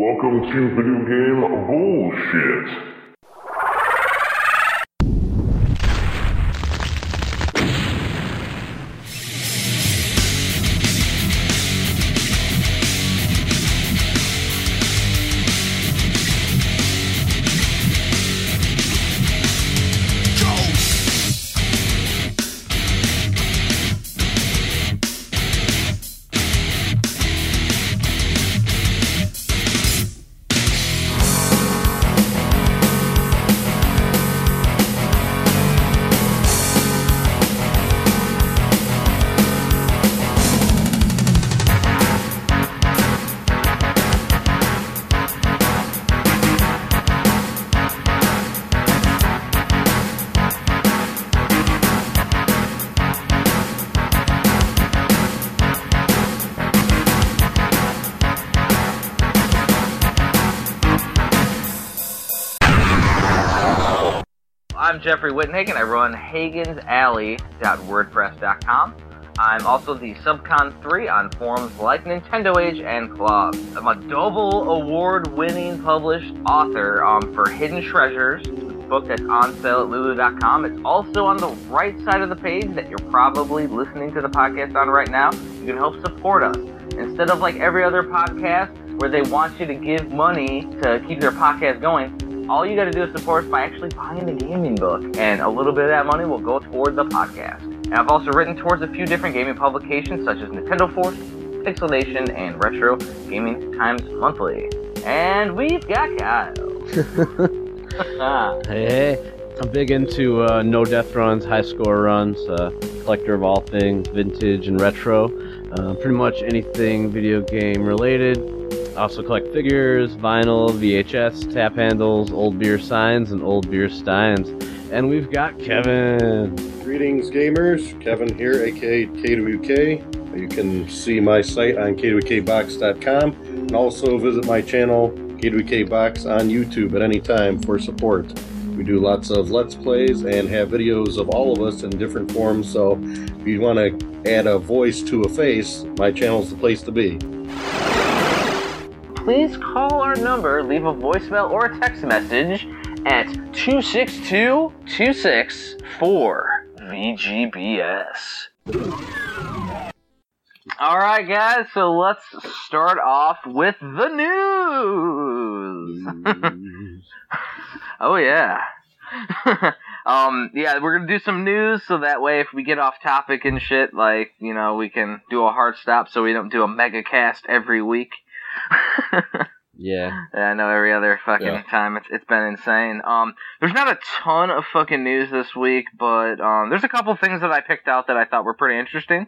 Welcome to Video Game Bullshit. Jeffrey Wittenhagen. I run HagensAlley.wordpress.com. I'm also the Subcon 3 on forums like Nintendo Age and Club. I'm a double award winning published author um, for Hidden Treasures, book that's on sale at Lulu.com. It's also on the right side of the page that you're probably listening to the podcast on right now. You can help support us. Instead of like every other podcast where they want you to give money to keep their podcast going, all you got to do is support us by actually buying the gaming book, and a little bit of that money will go toward the podcast. And I've also written towards a few different gaming publications such as Nintendo Force, Pixel Nation, and Retro Gaming Times Monthly. And we've got Kyle. Hey, hey. I'm big into uh, no death runs, high score runs, uh, collector of all things vintage and retro. Uh, pretty much anything video game related. Also collect figures, vinyl, VHS, tap handles, old beer signs, and old beer steins. And we've got Kevin. Greetings, gamers. Kevin here, aka K2UK. You can see my site on K2KBox.com and also visit my channel, K2K Box, on YouTube at any time for support. We do lots of Let's Plays and have videos of all of us in different forms, so if you want to add a voice to a face, my channel's the place to be. Please call our number, leave a voicemail or a text message at 262 264 VGBS. All right, guys, so let's start off with the news. oh, yeah. um, yeah, we're gonna do some news so that way if we get off topic and shit, like, you know, we can do a hard stop so we don't do a mega cast every week. Yeah. Yeah, I know every other fucking Yeah. time it's it's been insane. Um, there's not a ton of fucking news this week, but um, there's a couple things that I picked out that I thought were pretty interesting.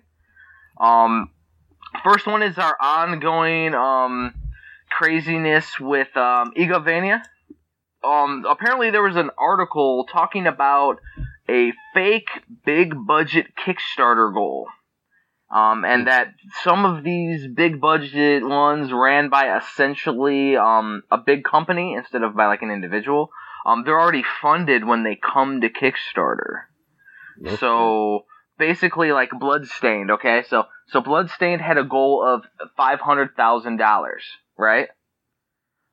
Um, first one is our ongoing um craziness with um Igavania. Um, apparently there was an article talking about a fake big budget Kickstarter goal. Um, and that some of these big budget ones ran by essentially um, a big company instead of by like an individual. Um, they're already funded when they come to Kickstarter. So basically, like Bloodstained. Okay, so so Bloodstained had a goal of five hundred thousand dollars, right?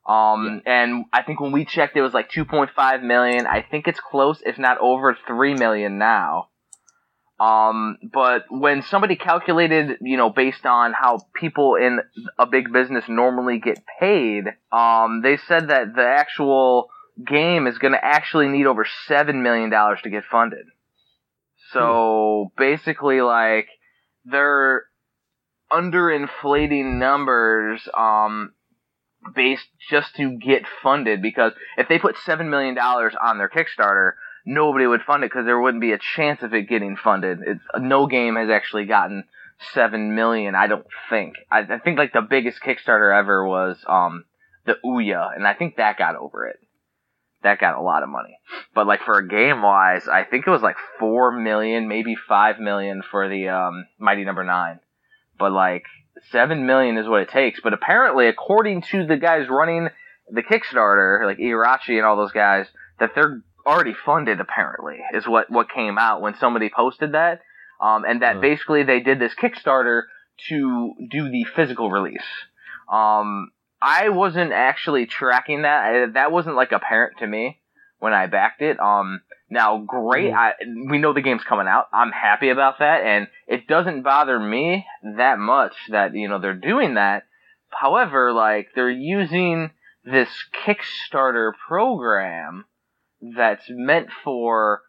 Um, and I think when we checked, it was like two point five million. I think it's close, if not over three million now. Um, but when somebody calculated, you know, based on how people in a big business normally get paid, um, they said that the actual game is going to actually need over seven million dollars to get funded. So basically, like they're underinflating numbers, um, based just to get funded because if they put seven million dollars on their Kickstarter, nobody would fund it because there wouldn't be a chance of it getting funded. It's, no game has actually gotten seven million. I don't think. I, I think like the biggest Kickstarter ever was um the Ouya, and I think that got over it. That got a lot of money. But like for a game wise, I think it was like four million, maybe five million for the um Mighty Number Nine. But like seven million is what it takes. But apparently, according to the guys running the Kickstarter, like Igarashi and all those guys, that they're already funded. Apparently, is what what came out when somebody posted that. Um, and that basically they did this Kickstarter to do the physical release. Um, I wasn't actually tracking that. I, that wasn't like apparent to me when I backed it. Um, now, great. I, we know the game's coming out. I'm happy about that, and it doesn't bother me that much that you know they're doing that. However, like they're using this Kickstarter program that's meant for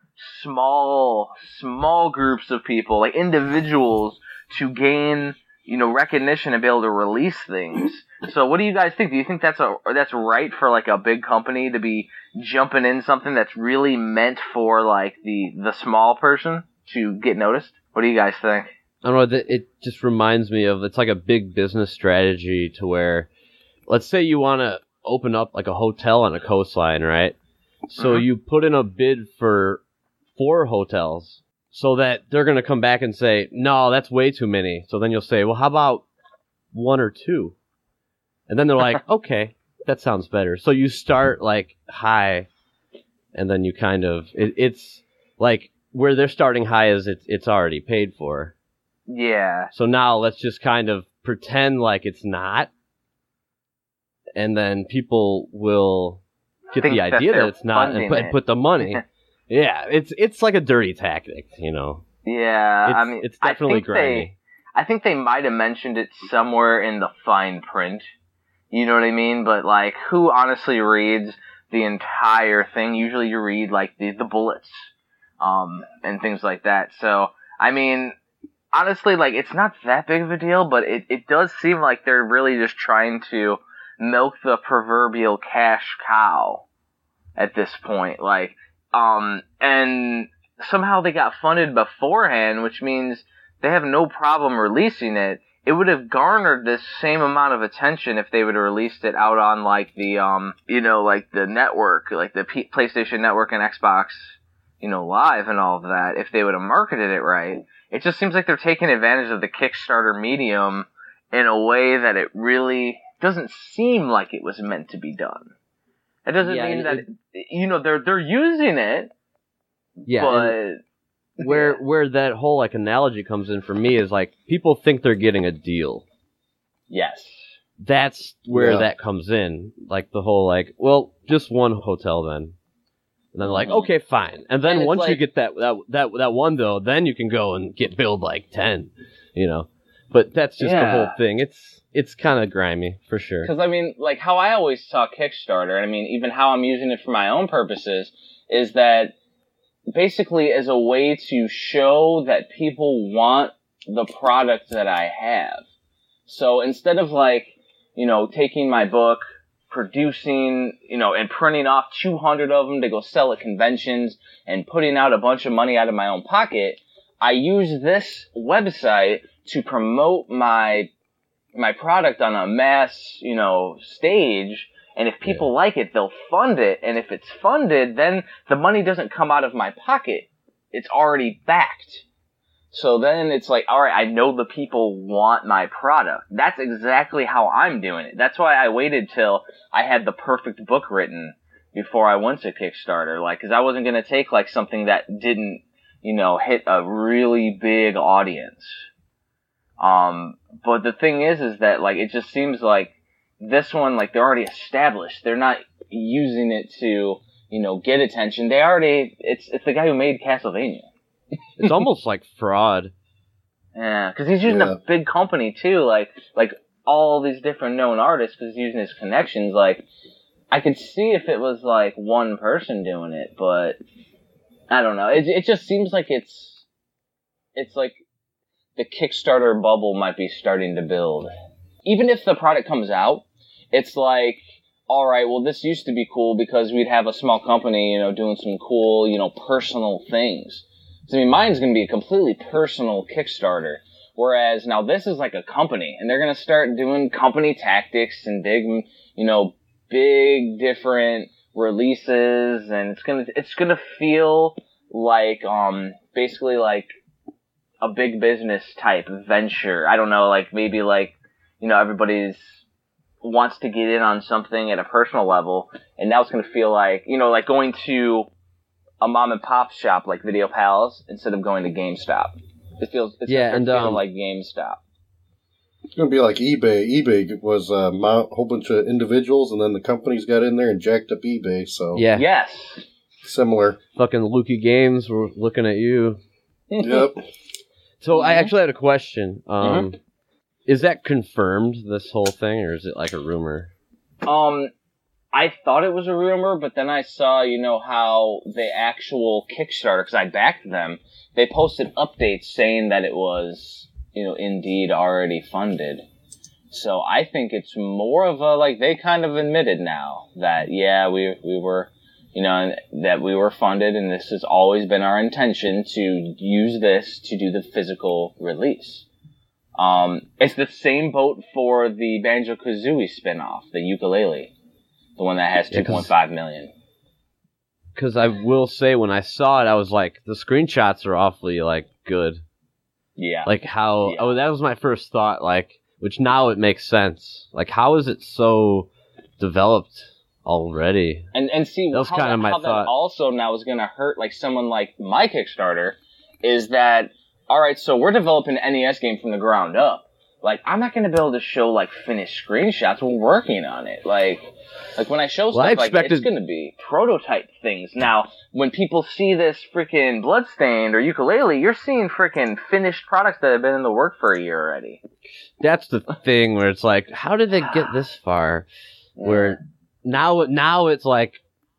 small small groups of people, like individuals, to gain you know recognition and be able to release things. So, what do you guys think? Do you think that's a that's right for like a big company to be jumping in something that's really meant for like the the small person to get noticed? What do you guys think? I don't know. It just reminds me of it's like a big business strategy to where, let's say you want to open up like a hotel on a coastline, right? So Mhm. you put in a bid for four hotels so that they're going to come back and say, no, that's way too many. So then you'll say, well, how about one or two? And then they're like, okay, that sounds better. So you start like high and then you kind of, it, it's like where they're starting high is it's, it's already paid for. Yeah, So now let's just kind of pretend like it's not. And then people will get the idea that, they're it's not and put, it. put the money. yeah, it's it's like a dirty tactic, you know. yeah. It's, I mean, it's definitely think grimy. They, I think they might have mentioned it somewhere in the fine print. You know what I mean? But like, who honestly reads the entire thing? Usually, you read like the the bullets, um, and things like that. So, I mean, honestly, like, it's not that big of a deal, but it it does seem like they're really just trying to milk the proverbial cash cow at this point. Like, um, and somehow they got funded beforehand, which means they have no problem releasing it. It would have garnered this same amount of attention if they would have released it out on like the um you know like the network like the P- PlayStation Network and Xbox you know live and all of that if they would have marketed it right. It just seems like they're taking advantage of the Kickstarter medium in a way that it really doesn't seem like it was meant to be done. It doesn't Yeah, mean and that you know they're they're using it, Yeah, but where where that whole like analogy comes in for me is like people think they're getting a deal. yes, That's where Yeah. that comes in. Like the whole like, well, just one hotel then. And then like, Mhm. okay, fine. And then And it's once you get that that that that one though, then you can go and get billed like ten, you know. But that's just the whole thing. It's it's kind of grimy for sure. Because I mean, like how I always saw Kickstarter, and I mean, even how I'm using it for my own purposes, is that basically as a way to show that people want the product that I have. So instead of like, you know, taking my book, producing, you know, and printing off 200 of them to go sell at conventions and putting out a bunch of money out of my own pocket, I use this website to promote my my product on a mass, you know, stage. And if people like it, they'll fund it. And if it's funded, then the money doesn't come out of my pocket. It's already backed. So then it's like, all right, I know the people want my product. That's exactly how I'm doing it. That's why I waited till I had the perfect book written before I went to Kickstarter. Like, cause I wasn't gonna take like something that didn't, you know, hit a really big audience. Um, but the thing is, is that like it just seems like this one, like they're already established. They're not using it to, you know, get attention. They already, it's it's the guy who made Castlevania. It's almost like fraud. Yeah, because he's using Yeah. a big company too, like like all these different known artists. Because he's using his connections. Like, I could see if it was like one person doing it, but I don't know. It it just seems like it's it's like the Kickstarter bubble might be starting to build. Even if the product comes out, it's like, all right, well, this used to be cool because we'd have a small company, you know, doing some cool, you know, personal things. So, I mean, mine's going to be a completely personal Kickstarter. Whereas now this is like a company, and they're going to start doing company tactics and big, you know, big different releases, and it's gonna it's gonna feel like um basically like a big business type venture. I don't know, like maybe like you know everybody's wants to get in on something at a personal level, and now it's gonna feel like you know like going to a mom and pop shop like Video Pals instead of going to GameStop. It feels it's Yeah, gonna and, feel um, like GameStop. It's gonna be like eBay. eBay was a whole bunch of individuals, and then the companies got in there and jacked up eBay. So Yeah, Yes. similar. fucking Lukie Games. We're looking at you. Yep. So I Mhm. actually had a question. Um, Is that confirmed? This whole thing, or is it like a rumor? Um, I thought it was a rumor, but then I saw, you know, how the actual Kickstarter, because I backed them, they posted updates saying that it was, you know, indeed already funded. So I think it's more of a like they kind of admitted now that yeah we we were you know that we were funded and this has always been our intention to use this to do the physical release. Um, it's the same boat for the Banjo Kazooie spin-off, the Yooka-Laylee, the one that has Yeah, two 'cause- point five million. Because I will say, when I saw it, I was like, the screenshots are awfully like good. Yeah, Like how? Yeah. Oh, that was my first thought. Like, which now it makes sense. Like, how is it so developed already? and and see That was how, kinda that, my how thought. that also now is going to hurt like someone like my Kickstarter is that all right? So we're developing an NES game from the ground up. Like I'm not going to be able to show like finished screenshots. We're working on it. Like like when I show Well, I stuff, like it's going to be prototype things. Now when people see this freaking bloodstained or Yooka-Laylee, you're seeing freaking finished products that have been in the work for a year already. That's the thing where it's like, how did they get this far? Where now, now it's like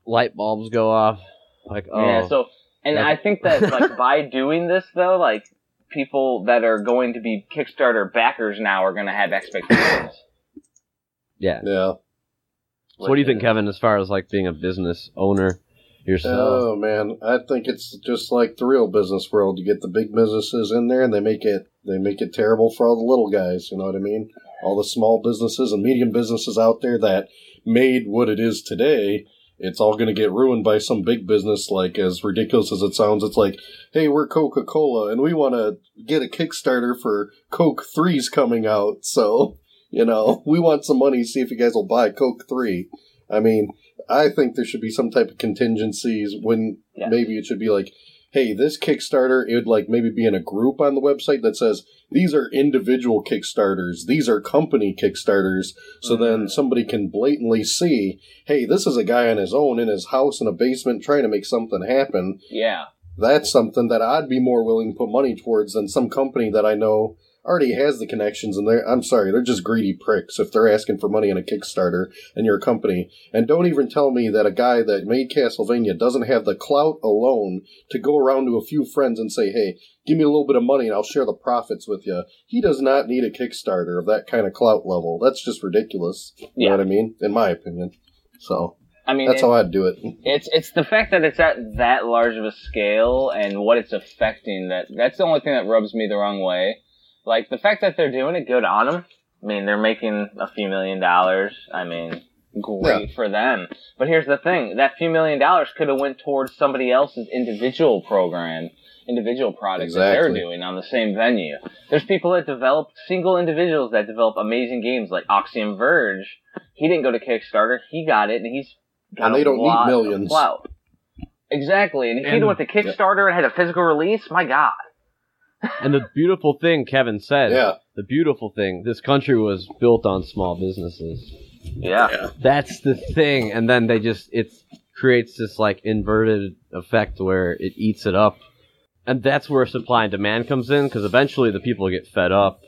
light bulbs go off. Like, oh, Yeah, so and Yeah. I think that like by doing this though, like people that are going to be Kickstarter backers now are going to have expectations. yeah. Yeah. So what do you think, uh, Kevin, as far as like being a business owner yourself? Oh man, I think it's just like the real business world. You get the big businesses in there, and they make it they make it terrible for all the little guys. You know what I mean? All the small businesses and medium businesses out there that made what it is today. It's all going to get ruined by some big business. Like as ridiculous as it sounds, it's like, hey, we're Coca Cola, and we want to get a Kickstarter for Coke 3's coming out. So you know, we want some money. See if you guys will buy Coke Three. I mean, I think there should be some type of contingencies when Yeah. maybe it should be like, hey, this Kickstarter, it would like maybe be in a group on the website that says these are individual Kickstarters, these are company Kickstarters, so then mm. somebody can blatantly see, hey, this is a guy on his own in his house in a basement trying to make something happen. yeah. That's something that I'd be more willing to put money towards than some company that I know already has the connections and they're I'm sorry, they're just greedy pricks if they're asking for money in a Kickstarter and you're a company. And don't even tell me that a guy that made Castlevania doesn't have the clout alone to go around to a few friends and say, Hey, give me a little bit of money and I'll share the profits with you. He does not need a Kickstarter of that kind of clout level. That's just ridiculous. You Yeah. know what I mean? In my opinion. So I mean, that's how I'd do it. it's it's the fact that it's at that large of a scale and what it's affecting that that's the only thing that rubs me the wrong way. Like the fact that they're doing it, good on them. I mean, they're making a few million dollars. I mean, great for them. But here's the thing: that few million dollars could have went towards somebody else's individual program, individual products that they're doing on the same venue. There's people that develop single individuals that develop amazing games, like Axiom Verge. He didn't go to Kickstarter; he got it, and he's got And a they don't need millions. Exactly, and if he'd went to Kickstarter and had a physical release, my God. And the beautiful thing Kevin said, Yeah. the beautiful thing, this country was built on small businesses. Yeah. That's the thing, and then they just it creates this like inverted effect where it eats it up, and that's where supply and demand comes in because eventually the people get fed up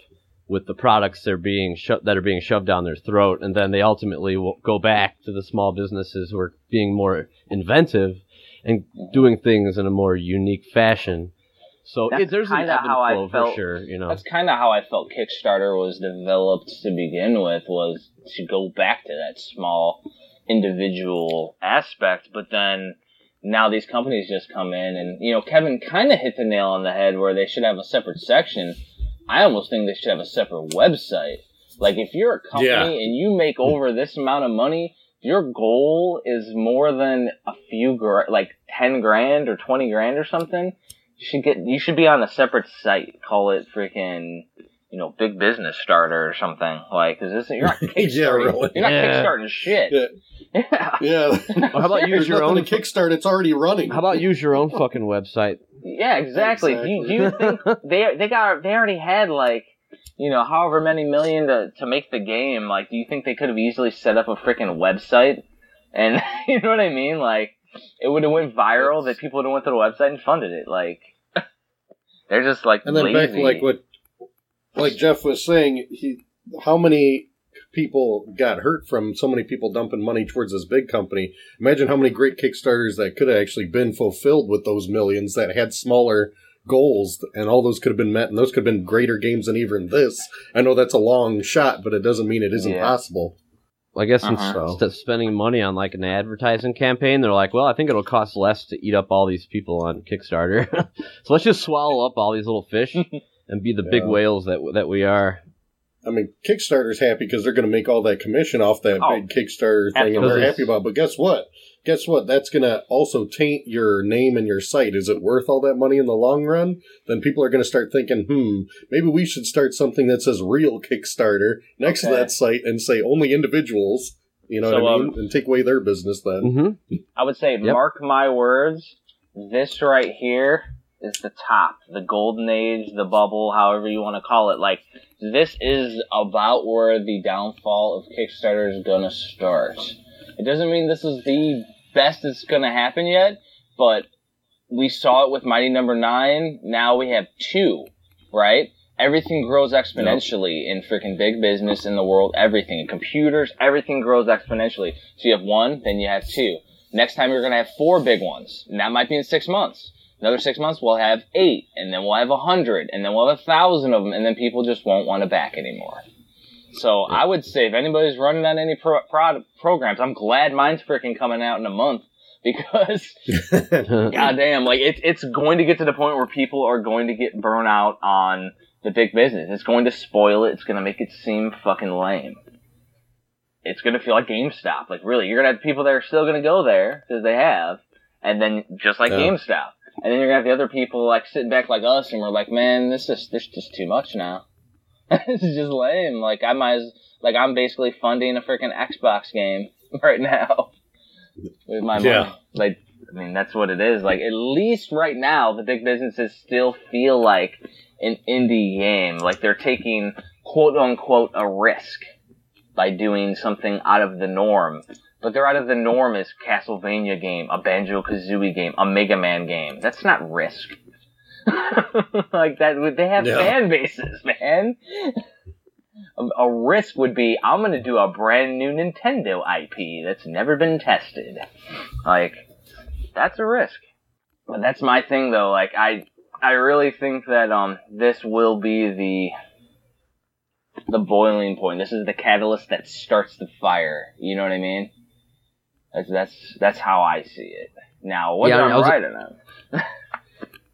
with the products they're being sho- that are being shoved down their throat, and then they ultimately will go back to the small businesses who are being more inventive and doing things in a more unique fashion. So That's it, there's an kinda ebb and how I flow felt- for sure, you know. That's kind of how I felt Kickstarter was developed to begin with, was to go back to that small individual aspect. But then now these companies just come in and, you know, Kevin kind of hit the nail on the head where they should have a separate section. I almost think they should have a separate website. Like if you're a company Yeah. and you make over this amount of money, your goal is more than a few gra- like 10 grand or 20 grand or something you should get you should be on a separate site call it freaking you know big business starter or something like because this you're not Yeah, kickstarting really. you're not Yeah. kickstarting shit Yeah. yeah Yeah. How about use There's your own? to kickstart, it's already running. How about use your own fucking website? Yeah, exactly. Do, you, do you think they they got they already had like you you know, however many million to, to make the game, like, do you think they could have easily set up a freaking website? And, you know what I mean? Like, it would have went viral that people would have went to the website and funded it. Like, they're just like And then lazy. back to like what, like Jeff was saying, he how many people got hurt from so many people dumping money towards this big company. Imagine how many great Kickstarters that could have actually been fulfilled with those millions that had smaller goals, and all those could have been met, and those could have been greater games than even this. I know that's a long shot, but it doesn't mean it isn't Yeah. possible. I guess Uh-huh. instead of spending money on like an advertising campaign, they're like, well, I think it'll cost less to eat up all these people on Kickstarter. so let's just swallow up all these little fish and be the big whales that that we are. I mean, Kickstarter's happy because they're going to make all that commission off that Oh, big Kickstarter thing, and they're happy about. it. But guess what? Guess what? That's going to also taint your name and your site. Is it worth all that money in the long run? Then people are going to start thinking, hmm, maybe we should start something that says real Kickstarter next to that site and say only individuals. You know So, what I um, mean? and take away their business then. hmm I would say, mark my words, this right here is the top, the golden age, the bubble, however you want to call it. Like, this is about where the downfall of Kickstarter is gonna start. It doesn't mean this is the best that's gonna happen yet, but we saw it with Mighty Number Nine. Now we have two, right? Everything grows exponentially in freaking big business in the world. Everything in computers, everything grows exponentially. So you have one, then you have two. Next time you're gonna have four big ones, and that might be in six months. Another six months, we'll have eight, and then we'll have a hundred, and then we'll have a thousand of them, and then people just won't want to back anymore. So I would say if anybody's running on any pro- prod- programs, I'm glad mine's freaking coming out in a month because goddamn, like it's it's going to get to the point where people are going to get burnt out on the big business. It's going to spoil it. It's going to make it seem fucking lame. It's going to feel like GameStop. Like really, you're going to have people that are still going to go there because they have, and then just like Yeah. GameStop, and then you're going to have the other people like sitting back like us, and we're like, man, this is this is just too much now. this is just lame. Like I might as like I'm basically funding a freaking Xbox game right now with my money. Yeah. Like I mean that's what it is. Like at least right now the big businesses still feel like an indie game. Like they're taking quote unquote a risk by doing something out of the norm. But they're out of the norm is Castlevania game, a Banjo Kazooie game, a Mega Man game. That's not risk. like that, would they have Yeah. fan bases, man. A, a risk would be I'm going to do a brand new Nintendo IP that's never been tested. Like that's a risk. But that's my thing though. Like I I really think that um this will be the the boiling point. This is the catalyst that starts the fire. You know what I mean? That's that's that's how I see it. Now whether Yeah, I I'm was- right or not.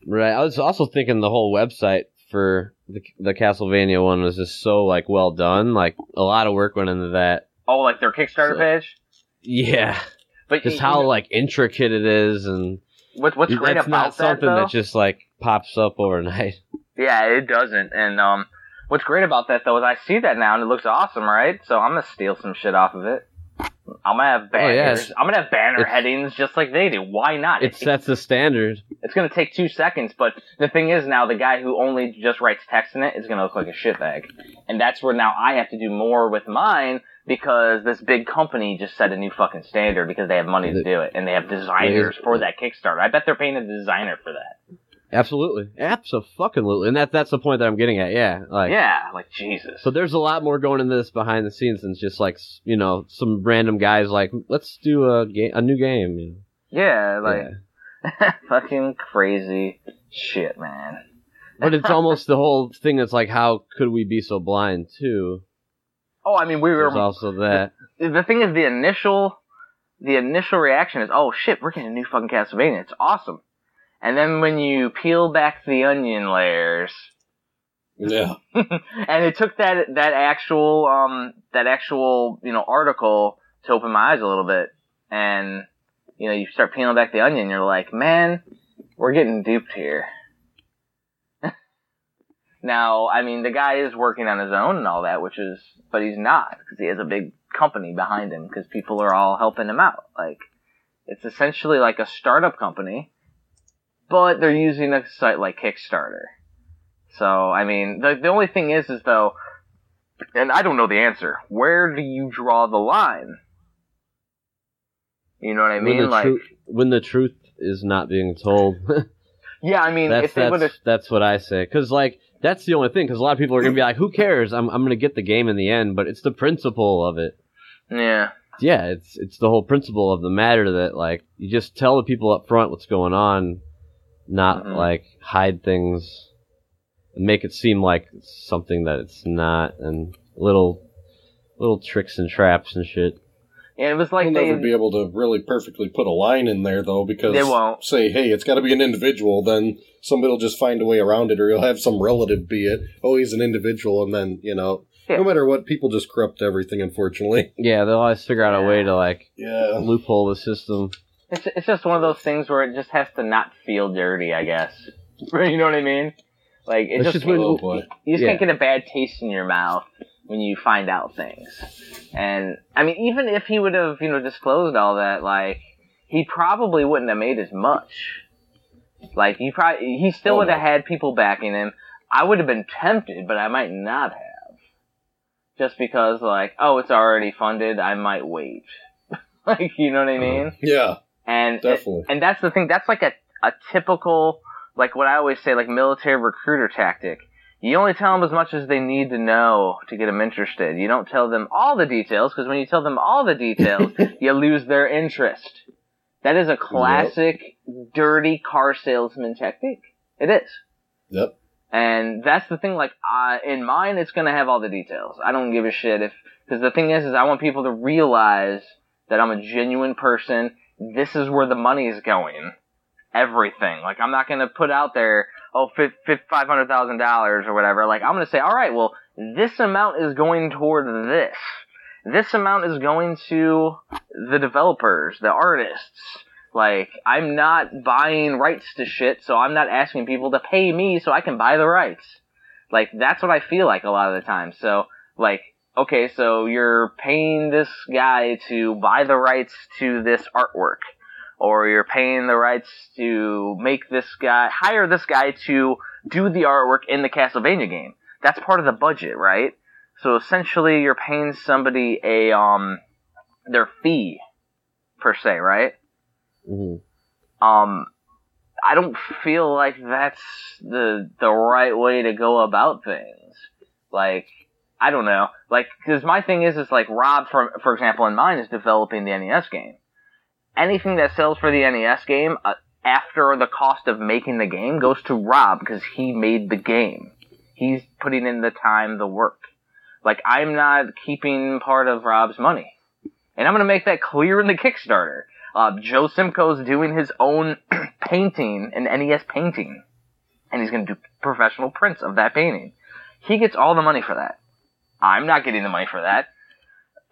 Right. I was also thinking the whole website for the the Castlevania one was just so like well done. Like a lot of work went into that. Oh, like their Kickstarter So- page. Yeah. But Just how you- like intricate it is, and what, what's great that's about not that something though? that just like pops up overnight. Yeah, it doesn't. And um, what's great about that though is I see that now and it looks awesome, right? So I'm gonna steal some shit off of it. I'm gonna have Oh, yeah, banners. I'm gonna have banner it's- headings just like they do. Why not? It sets the standard. It's gonna take two seconds, but the thing is now the guy who only just writes text in it is gonna look like a shitbag. And that's where now I have to do more with mine because this big company just set a new fucking standard because they have money to do it and they have designers for that Kickstarter. I bet they're paying a designer for that. Absolutely, absolutely, and that that's the point that I'm getting at. Yeah, like yeah, like Jesus. So there's a lot more going into this behind the scenes than just like you know some random guys like let's do a game, a new game. You know? yeah, like Yeah. fucking crazy shit, man. But it's almost the whole thing. That's like how could we be so blind too? Oh, I mean, we were There's also that. the thing is the initial the initial reaction is oh shit we're getting a new fucking castlevania it's awesome and then when you peel back the onion layers Yeah. and it took that that actual um that actual you know article to open my eyes a little bit. And you know you start peeling back the onion you're like man we're getting duped here. Now i mean the guy is working on his own and all that which is but he's not because he has a big company behind him because people are all helping him out. Like it's essentially like a startup company but they're using a site like kickstarter So I mean, the the only thing is, is though, and I don't know the answer. Where do you draw the line? You know what I mean? the Like, truth when the truth is not being told. yeah, I mean, that's if they that's that's what I say. Because like that's the only thing. Because a lot of people are gonna be like, "Who cares? I'm I'm gonna get the game in the end." But it's the principle of it. yeah, Yeah, it's it's the whole principle of the matter that like you just tell the people up front what's going on, not Mhm. like hide things and make it seem like it's something that it's not, and little little tricks and traps and shit. and it was like We'll never be able to really perfectly put a line in there, though, because They won't. say, "Hey, it's got to be an individual." Then somebody will just find a way around it, or you'll have some relative be it. Oh, he's an individual, and then you know, Yeah. no matter what, people just corrupt everything. Unfortunately, Yeah, they'll always figure out a way to like yeah. loophole the system. It's it's just one of those things where it just has to not feel dirty, I guess. you know what I mean? Like it just, just when- Oh boy. you just yeah. can't get a bad taste in your mouth when you find out things. And I mean, even if he would have you know disclosed all that, like he probably wouldn't have made as much. Like he probably he still Oh, would have no. had people backing him. I would have been tempted, but I might not have. Just because like, oh, it's already funded, I might wait. like, you know what I uh-huh. mean? Yeah, And definitely. and that's the thing. That's like a, a typical, like what I always say, like military recruiter tactic. You only tell them as much as they need to know to get them interested. You don't tell them all the details because when you tell them all the details, you lose their interest. That is a classic dirty car salesman technique. It is. Yep. And that's the thing, like, uh, in mine, it's gonna have all the details. I don't give a shit if, cause the thing is, is I want people to realize that I'm a genuine person. This is where the money is going. Everything. Like, I'm not gonna put out there, oh, oh, five hundred thousand dollars or whatever. Like, I'm gonna say, alright, well, this amount is going toward this. This amount is going to the developers, the artists. Like, I'm not buying rights to shit, so I'm not asking people to pay me so I can buy the rights. Like, that's what I feel like a lot of the time. So, like, okay, so you're paying this guy to buy the rights to this artwork. Or you're paying the rights to make this guy, hire this guy to do the artwork in the Castlevania game. That's part of the budget, right? So essentially you're paying somebody a, um, their fee, per se, right? hmm um I don't feel like that's the the right way to go about things. Like I don't know, like because my thing is is like Rob for for example in mine is developing the NES game. Anything that sells for the NES game uh, after the cost of making the game goes to Rob because he made the game. He's putting in the time, the work. Like I'm not keeping part of Rob's money, and I'm gonna make that clear in the Kickstarter. Uh, Joe Simko's doing his own painting, an NES painting, and he's going to do professional prints of that painting. He gets all the money for that. I'm not getting the money for that.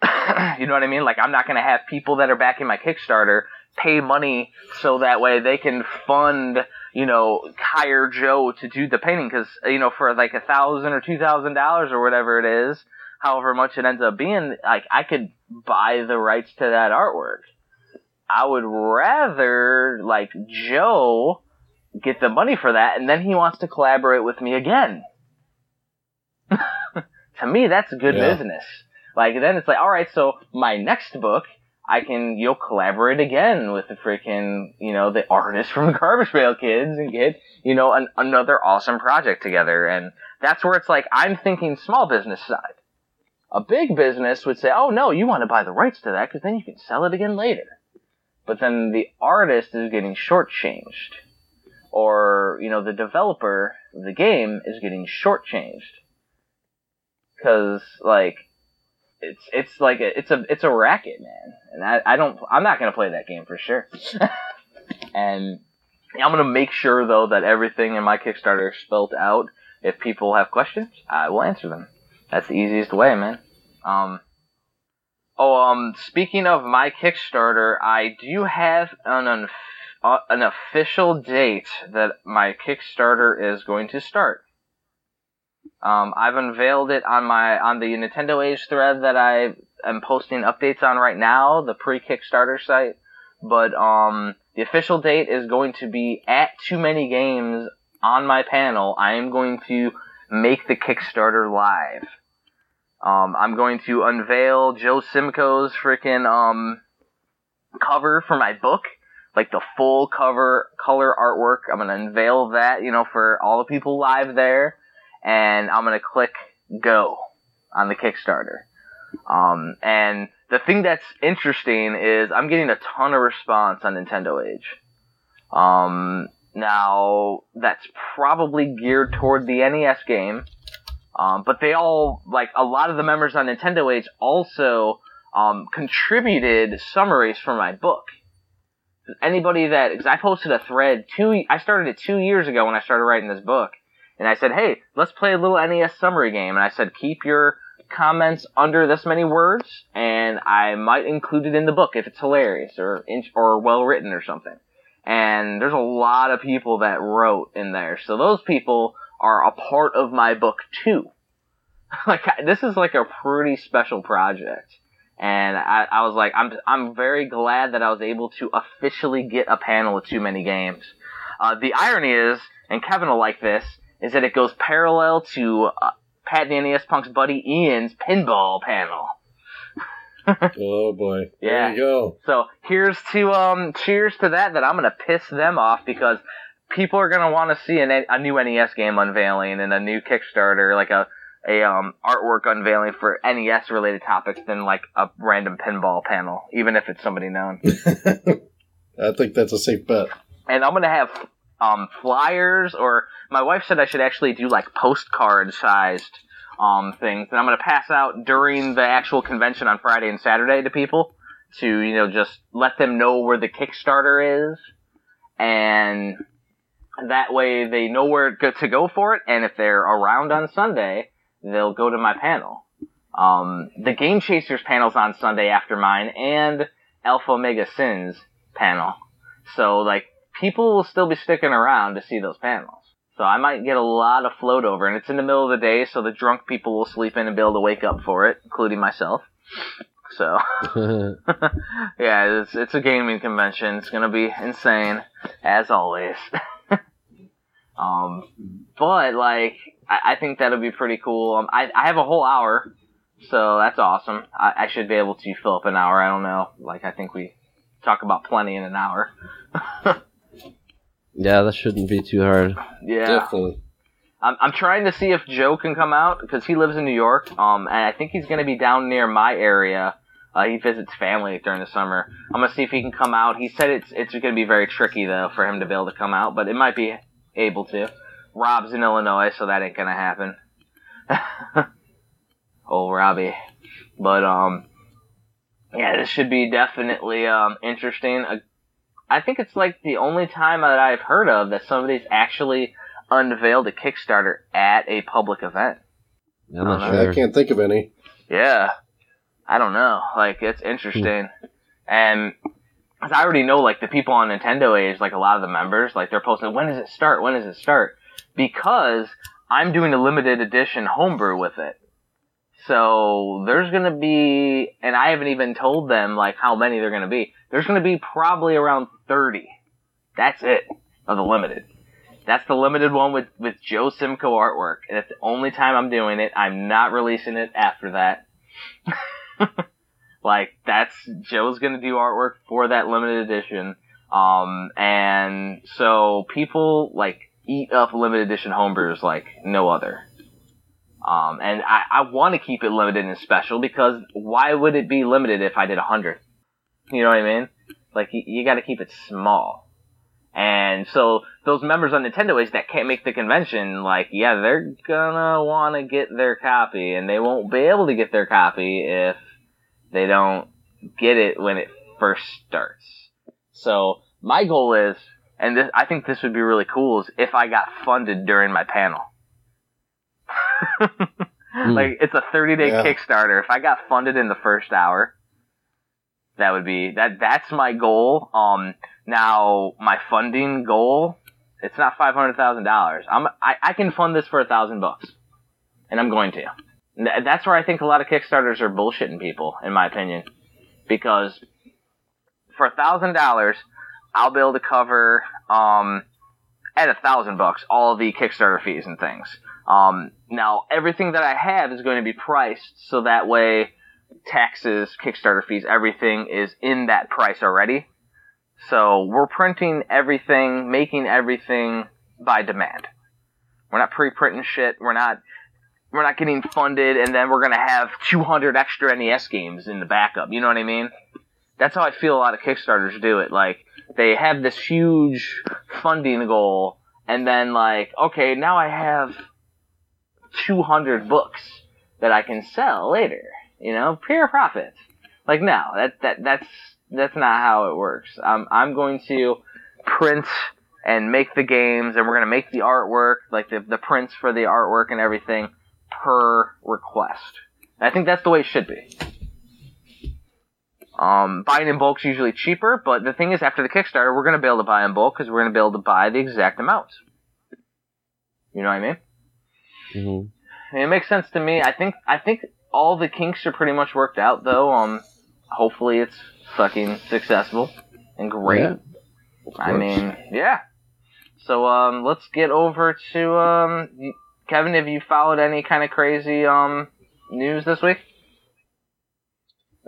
you know what I mean? Like, I'm not going to have people that are backing my Kickstarter pay money so that way they can fund, you know, hire Joe to do the painting because, you know, for like a thousand or two thousand dollars or whatever it is, however much it ends up being, like, I could buy the rights to that artwork. I would rather like Joe get the money for that, and then he wants to collaborate with me again. to me, that's good Yeah. business. Like then it's like, all right, so my next book, I can you know collaborate again with the freaking you know the artist from the Garbage Pail Kids and get you know an, another awesome project together, and that's where it's like I'm thinking small business side. A big business would say, oh no, you want to buy the rights to that because then you can sell it again later but then the artist is getting shortchanged. Or, you know, the developer of the game is getting shortchanged. Cause, like, it's, it's like, a, it's a, it's a racket, man. And I, I don't, I'm not gonna play that game for sure. and I'm gonna make sure, though, that everything in my Kickstarter is spelled out. If people have questions, I will answer them. That's the easiest way, man. Um, Oh, um, speaking of my Kickstarter, I do have an unf- uh, an official date that my Kickstarter is going to start. Um, I've unveiled it on my on the Nintendo Age thread that I am posting updates on right now, the pre-Kickstarter site. But um, the official date is going to be at Too Many Games on my panel, I am going to make the Kickstarter live. Um, I'm going to unveil Joe Simko's freaking um, cover for my book, like the full cover color artwork. I'm gonna unveil that, you know, for all the people live there, and I'm gonna click go on the Kickstarter. Um, and the thing that's interesting is I'm getting a ton of response on Nintendo Age. Um, now that's probably geared toward the NES game, um, but they all like a lot of the members on Nintendo Age also um, contributed summaries for my book. Anybody that because I posted a thread two I started it two years ago when I started writing this book, and I said, hey, let's play a little NES summary game, and I said keep your comments under this many words, and I might include it in the book if it's hilarious or or well written or something. And there's a lot of people that wrote in there, so those people are a part of my book too. like this is like a pretty special project, and I, I was like, I'm I'm very glad that I was able to officially get a panel of too many games. Uh, the irony is, and Kevin will like this, is that it goes parallel to uh, Pat the NES Punk's buddy Ian's pinball panel. oh boy. Yeah. There you go. So here's to um cheers to that that I'm gonna piss them off because people are gonna want to see an, a new NES game unveiling and a new Kickstarter like a a um artwork unveiling for NES related topics than like a random pinball panel, even if it's somebody known. I think that's a safe bet. And I'm gonna have um flyers or my wife said I should actually do like postcard sized um things that I'm gonna pass out during the actual convention on Friday and Saturday to people to you know just let them know where the Kickstarter is and that way they know where to go for it and if they're around on Sunday they'll go to my panel. Um, the Game Chasers panel's on Sunday after mine and Alpha Omega Sins panel. So like people will still be sticking around to see those panels. So I might get a lot of float over, and it's in the middle of the day, so the drunk people will sleep in and be able to wake up for it, including myself. So, yeah, it's, it's a gaming convention. It's gonna be insane, as always. um, but like, I, I think that'll be pretty cool. Um, I, I have a whole hour, so that's awesome. I, I should be able to fill up an hour. I don't know. Like, I think we talk about plenty in an hour. Yeah, that shouldn't be too hard. Yeah, Definitely. I'm, I'm trying to see if Joe can come out because he lives in New York. Um, and I think he's going to be down near my area. Uh, he visits family during the summer. I'm gonna see if he can come out. He said it's it's gonna be very tricky though for him to be able to come out, but it might be able to. Rob's in Illinois, so that ain't gonna happen. oh, Robbie. But um, yeah, this should be definitely um interesting. Uh, I think it's like the only time that I've heard of that somebody's actually unveiled a Kickstarter at a public event. I'm not I Yeah, sure. I can't think of any. Yeah. I don't know. Like, it's interesting. And 'cause I already know, like, the people on Nintendo Age, like, a lot of the members, like, they're posting, when does it start? When does it start? Because I'm doing a limited edition homebrew with it. So, there's gonna be, and I haven't even told them, like, how many they're gonna be. There's gonna be probably around 30. That's it. Of the limited. That's the limited one with, with Joe Simko artwork. And it's the only time I'm doing it. I'm not releasing it after that. like that's Joe's gonna do artwork for that limited edition. Um, and so people like eat up limited edition homebrews like no other. Um, and I, I want to keep it limited and special because why would it be limited if I did a hundred? You know what I mean? Like you, you got to keep it small. And so those members on Nintendo Age that can't make the convention, like, yeah, they're gonna want to get their copy, and they won't be able to get their copy if they don't get it when it first starts. So my goal is, and this, I think this would be really cool, is if I got funded during my panel. Hmm. Like it's a 30 day Yeah. Kickstarter. If I got funded in the first hour, that would be that. That's my goal. Um, now my funding goal, it's not five hundred thousand dollars. I'm I, I can fund this for a thousand bucks, and I'm going to. That's where I think a lot of Kickstarters are bullshitting people, in my opinion, because for a thousand dollars, I'll be able to cover um at a thousand bucks all the Kickstarter fees and things. Um, now everything that I have is going to be priced so that way taxes, Kickstarter fees, everything is in that price already. So we're printing everything, making everything by demand. We're not pre-printing shit. We're not we're not getting funded and then we're gonna have 200 extra NES games in the backup. You know what I mean? That's how I feel a lot of Kickstarters do it. Like they have this huge funding goal and then like, okay, now I have 200 books that I can sell later. You know, pure profit. Like no, that that that's that's not how it works. Um, I'm going to print and make the games, and we're going to make the artwork, like the the prints for the artwork and everything, per request. I think that's the way it should be. Um, buying in bulk is usually cheaper, but the thing is, after the Kickstarter, we're going to be able to buy in bulk because we're going to be able to buy the exact amount. You know what I mean? Mm-hmm. It makes sense to me. I think I think all the kinks are pretty much worked out, though. Um, hopefully it's fucking successful and great. Yeah, I mean, yeah. So um, let's get over to um, Kevin. Have you followed any kind of crazy um news this week?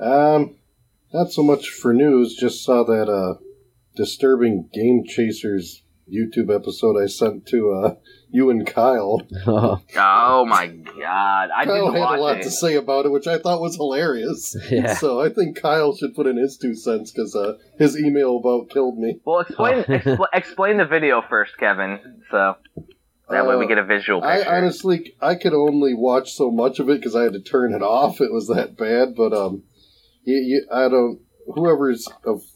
Um, not so much for news. Just saw that uh, disturbing Game Chasers YouTube episode I sent to uh, you and Kyle. Oh my god, I Kyle didn't had watch a lot it. to say about it, which I thought was hilarious. Yeah. So I think Kyle should put in his two cents because uh, his email about killed me. Well, explain Oh. expl- explain the video first, Kevin. So that way we Uh, get a visual I honestly, I could only watch so much of it because I had to turn it off. It was that bad. But um, you, you, I don't. Whoever's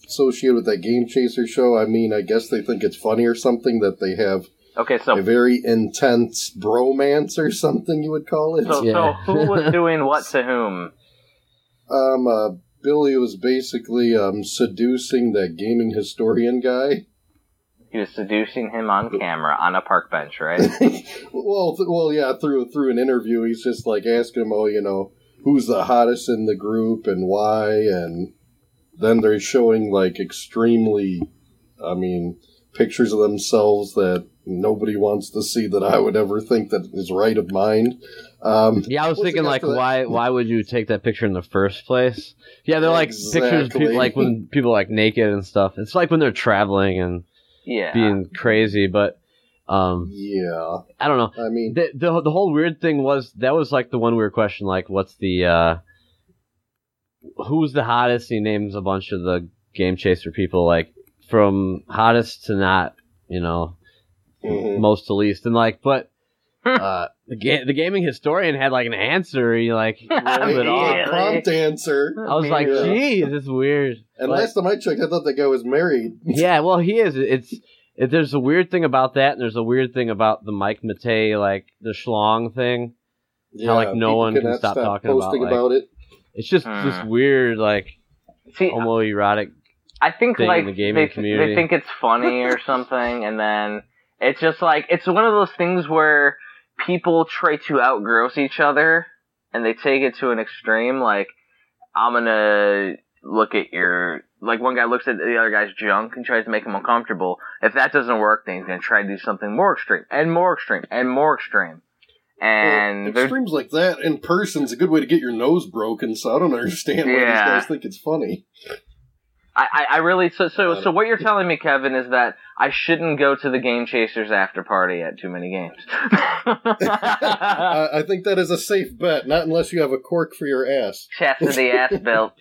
associated with that Game Chaser show, I mean, I guess they think it's funny or something that they have okay, so a very intense bromance or something. You would call it. so, so who was doing what to whom? Um, uh, Billy was basically um seducing that gaming historian guy. He was seducing him on camera on a park bench, right? well, th- well, yeah. Through through an interview, he's just like asking him, "Oh, you know, who's the hottest in the group and why?" And then they're showing like extremely, I mean, pictures of themselves that nobody wants to see that I would ever think that is right of mind. Um, Yeah, I was thinking like, why why would you take that picture in the first place? Yeah, they're like pictures, Exactly. pe- like when people are, like naked and stuff. It's like when they're traveling and Yeah. being crazy, but um, yeah, I don't know. I mean, The, the the whole weird thing was that was like the one weird question, like what's the uh, who's the hottest? He names a bunch of the game chaser people, like from hottest to not, you know, mhm. most to least, and like, but uh, the ga- the gaming historian had like an answer. He like rolled it off. Prompt answer. I was like, Yeah. geez, it's weird. And Like- last time I checked, I thought that guy was married. yeah, well, he is. It's it, there's a weird thing about that, and there's a weird thing about the Mike Matei like the schlong thing. How, like, no one can cannot stop talking about, like- about it. It's just Hmm. this weird like See, homoerotic. I think thing in like the gaming they, community. they think it's funny or something, and then it's just like it's one of those things where people try to outgross each other, and they take it to an extreme. Like I'm gonna look at your like one guy looks at the other guy's junk and tries to make him uncomfortable. If that doesn't work, then he's gonna try to do something more extreme and more extreme and more extreme. And Well, there's extremes like that in person's a good way to get your nose broken. So I don't understand why Yeah. these guys think it's funny. I, I I really so so Uh, so what you're telling me, Kevin, is that I shouldn't go to the Game Chasers after party at too many games. I, I think that is a safe bet, not unless you have a cork for your ass. Chastity ass belt.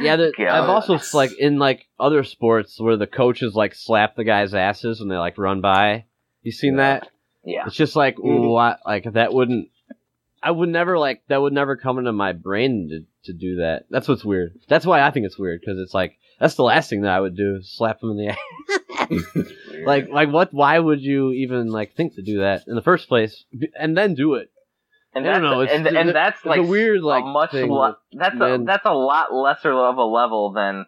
Yeah, the, God. I've also like in like other sports where the coaches like slap the guys' asses when they like run by. You seen Yeah. that? Yeah. It's just like Mhm. what like that wouldn't. I would never like that would never come into my brain to to do that. That's what's weird. That's why I think it's weird because it's like that's the last thing that I would do slap them in the ass. like like what? Why would you even like think to do that in the first place and then do it? and I don't know, it's- and, and that's It's like a weird like a much thing le- with that's a that's a lot lesser of a level than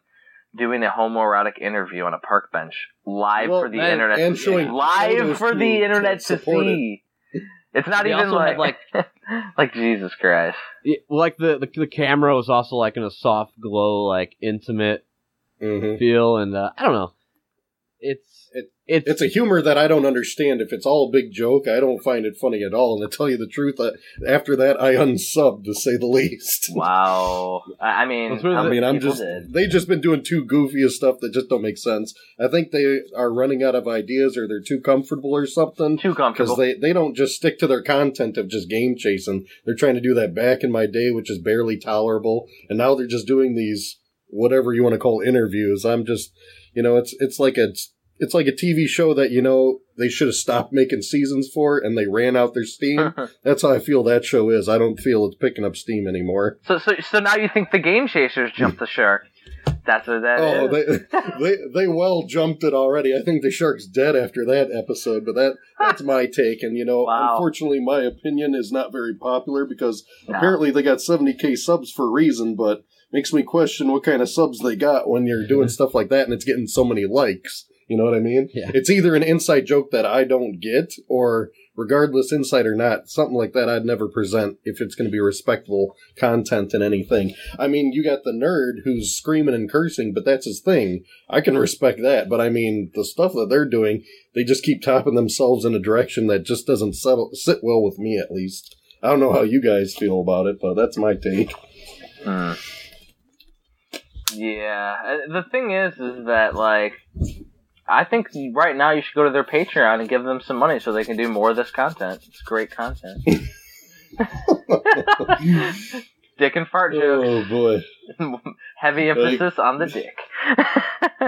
doing a homoerotic interview on a park bench live Well, for the and- internet and to showing see. live for the internet to support it. see. It's not They even also had, like like Jesus Christ. Yeah, like the, the the camera was also like in a soft glow, like intimate Mm-hmm. feel, and uh, I don't know. it's It- it's It's a humor that I don't understand. If it's all a big joke, I don't find it funny at all. And to tell you the truth, uh, after that, I unsubbed to say the least. Wow. I I mean, I mean, I'm just did. they just been doing too goofy of stuff that just don't make sense. I think they are running out of ideas or they're too comfortable or something. too comfortable. Because they, they don't just stick to their content of just game chasing. They're trying to do that back in my day, which is barely tolerable. And now they're just doing these whatever you want to call interviews. I'm just, you know, it's it's like a it's like a TV show that you know they should have stopped making seasons for, and they ran out their steam. That's how I feel that show is. I don't feel it's picking up steam anymore. so, so, so now you think the Game Chasers jumped the shark? That's what that Oh, is. they, they they well jumped it already. I think the shark's dead after that episode, but that that's my take. And you know, Wow. unfortunately, my opinion is not very popular because No. apparently they got 70k subs for a reason, but makes me question what kind of subs they got when you're doing stuff like that and it's getting so many likes. You know what I mean? Yeah. It's either an inside joke that I don't get, or regardless inside or not, something like that I'd never present if it's going to be respectful content in anything. I mean, you got the nerd who's screaming and cursing, but that's his thing. I can respect that, but I mean, the stuff that they're doing, they just keep topping themselves in a direction that just doesn't settle, sit well with me, at least. I don't know how you guys feel about it, but that's my take. Hmm. Yeah. Uh, The thing is, is that like, I think right now you should go to their Patreon and give them some money so they can do more of this content. It's great content. dick and fart jokes. Oh boy. Heavy emphasis on the dick.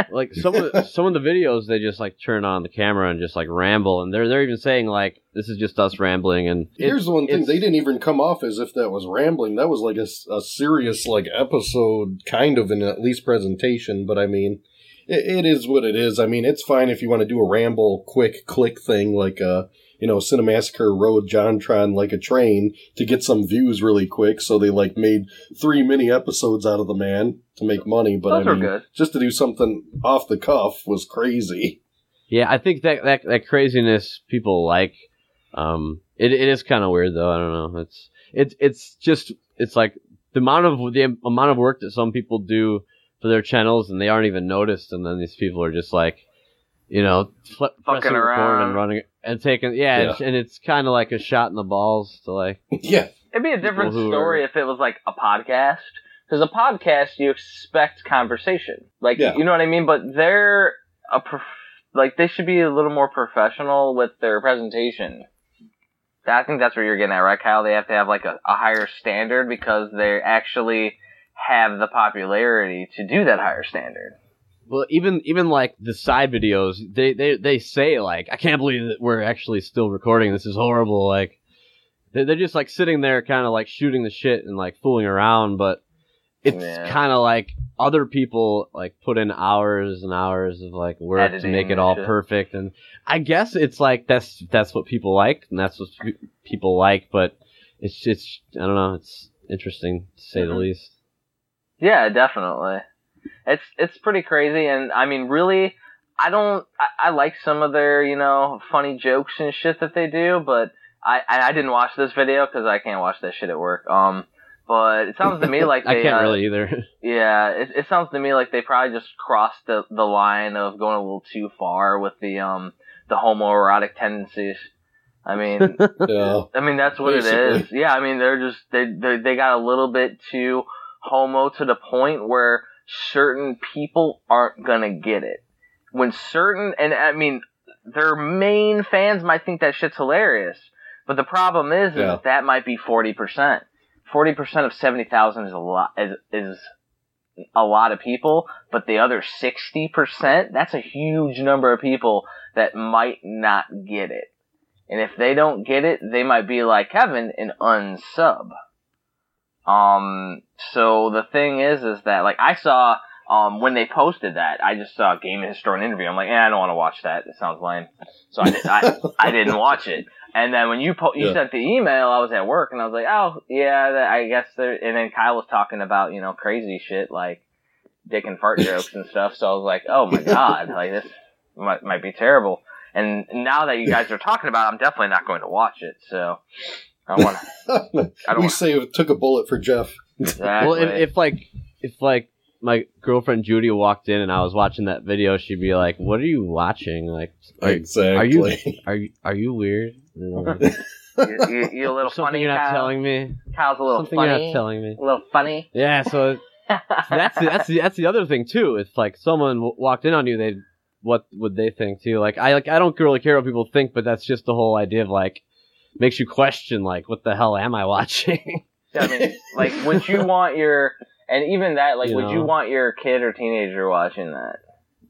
like some of the, some of the videos they just like turn on the camera and just like ramble and they're they're even saying like this is just us rambling and Here's the one thing: they didn't even come off as if that was rambling. That was like a serious like episode, kind of in at least presentation. But I mean, it, it is what it is. I mean, it's fine if you want to do a ramble, quick click thing like uh you know Cinemassacre rode JonTron like a train to get some views really quick. So they like made three mini episodes out of the man to make money. But Those I mean, good. just to do something off the cuff was crazy. yeah I think that that, that craziness people like um it, it is kind of weird though I don't know it's it's it's just it's like the amount of the amount of work that some people do for their channels and they aren't even noticed and then these people are just like you know fl- Fucking pressing around. and running and taking yeah, Yeah. And, and it's kind of like a shot in the balls to like yeah, It'd be a different story are- if it was like a podcast. Because a podcast, you expect conversation. Like, Yeah. you know what I mean? But they're a prof- like they should be a little more professional with their presentation. I think that's what you're getting at, right, Kyle? They have to have like a, a higher standard because they're actually have the popularity to do that higher standard. Well, even even like the side videos, they they they say like, I can't believe that we're actually still recording. This is horrible. Like, they're, they're just like sitting there, kind of like shooting the shit and like fooling around. But it's Yeah. kind of like other people like put in hours and hours of like work Editing to make it all shit. perfect. And I guess it's like that's that's what people like, and that's what people like. But it's just I don't know. It's interesting to say the Mhm. least. Yeah, definitely. It's it's pretty crazy, and I mean, really, I don't. I, I like some of their, you know, funny jokes and shit that they do, but I I, I didn't watch this video because I can't watch that shit at work. Um, but it sounds to me like I they. can't uh, really either. Yeah, it, it sounds to me like they probably just crossed the the line of going a little too far with the um the homoerotic tendencies. I mean, yeah. I mean, that's what it is. Yeah, I mean, they're just they they they got a little bit too homo to the point where certain people aren't gonna get it. When certain and I mean, their main fans might think that shit's hilarious, but the problem is, Yeah. is that might be forty percent. Forty percent of seventy thousand is a lot. Is is a lot of people, but the other sixty percent, that's a huge number of people that might not get it. And if they don't get it, they might be like Kevin and unsub. Um, so the thing is, is that like I saw, um, when they posted that, I just saw a game historian interview. I'm like, eh, I don't want to watch that. It sounds lame. So I, did, I, I didn't watch it. And then when you po- you Yeah. sent the email, I was at work and I was like, oh yeah, I guess there. And then Kyle was talking about you know crazy shit like dick and fart jokes and stuff. So I was like, oh my god, like this might might be terrible. And now that you guys are talking about, it, I'm definitely not going to watch it. So I want to. Don't we want say it took a bullet for Jeff. exactly. Well, if, if like if like my girlfriend Judy walked in and I was watching that video, she'd be like, "What are you watching? Like, are, exactly. are you are you are you weird? You know, like, You, you, you a little something funny, you're not Kyle? telling me. Kyle's a little Something funny. you're not telling me. A little funny. Yeah, so that's the, that's the, that's the other thing too. If like someone w- walked in on you, they what would they think too? Like I like I don't really care what people think, but that's just the whole idea of like makes you question like what the hell am I watching? I mean, like, would you want your and even that, like, You would you want your kid or teenager watching that?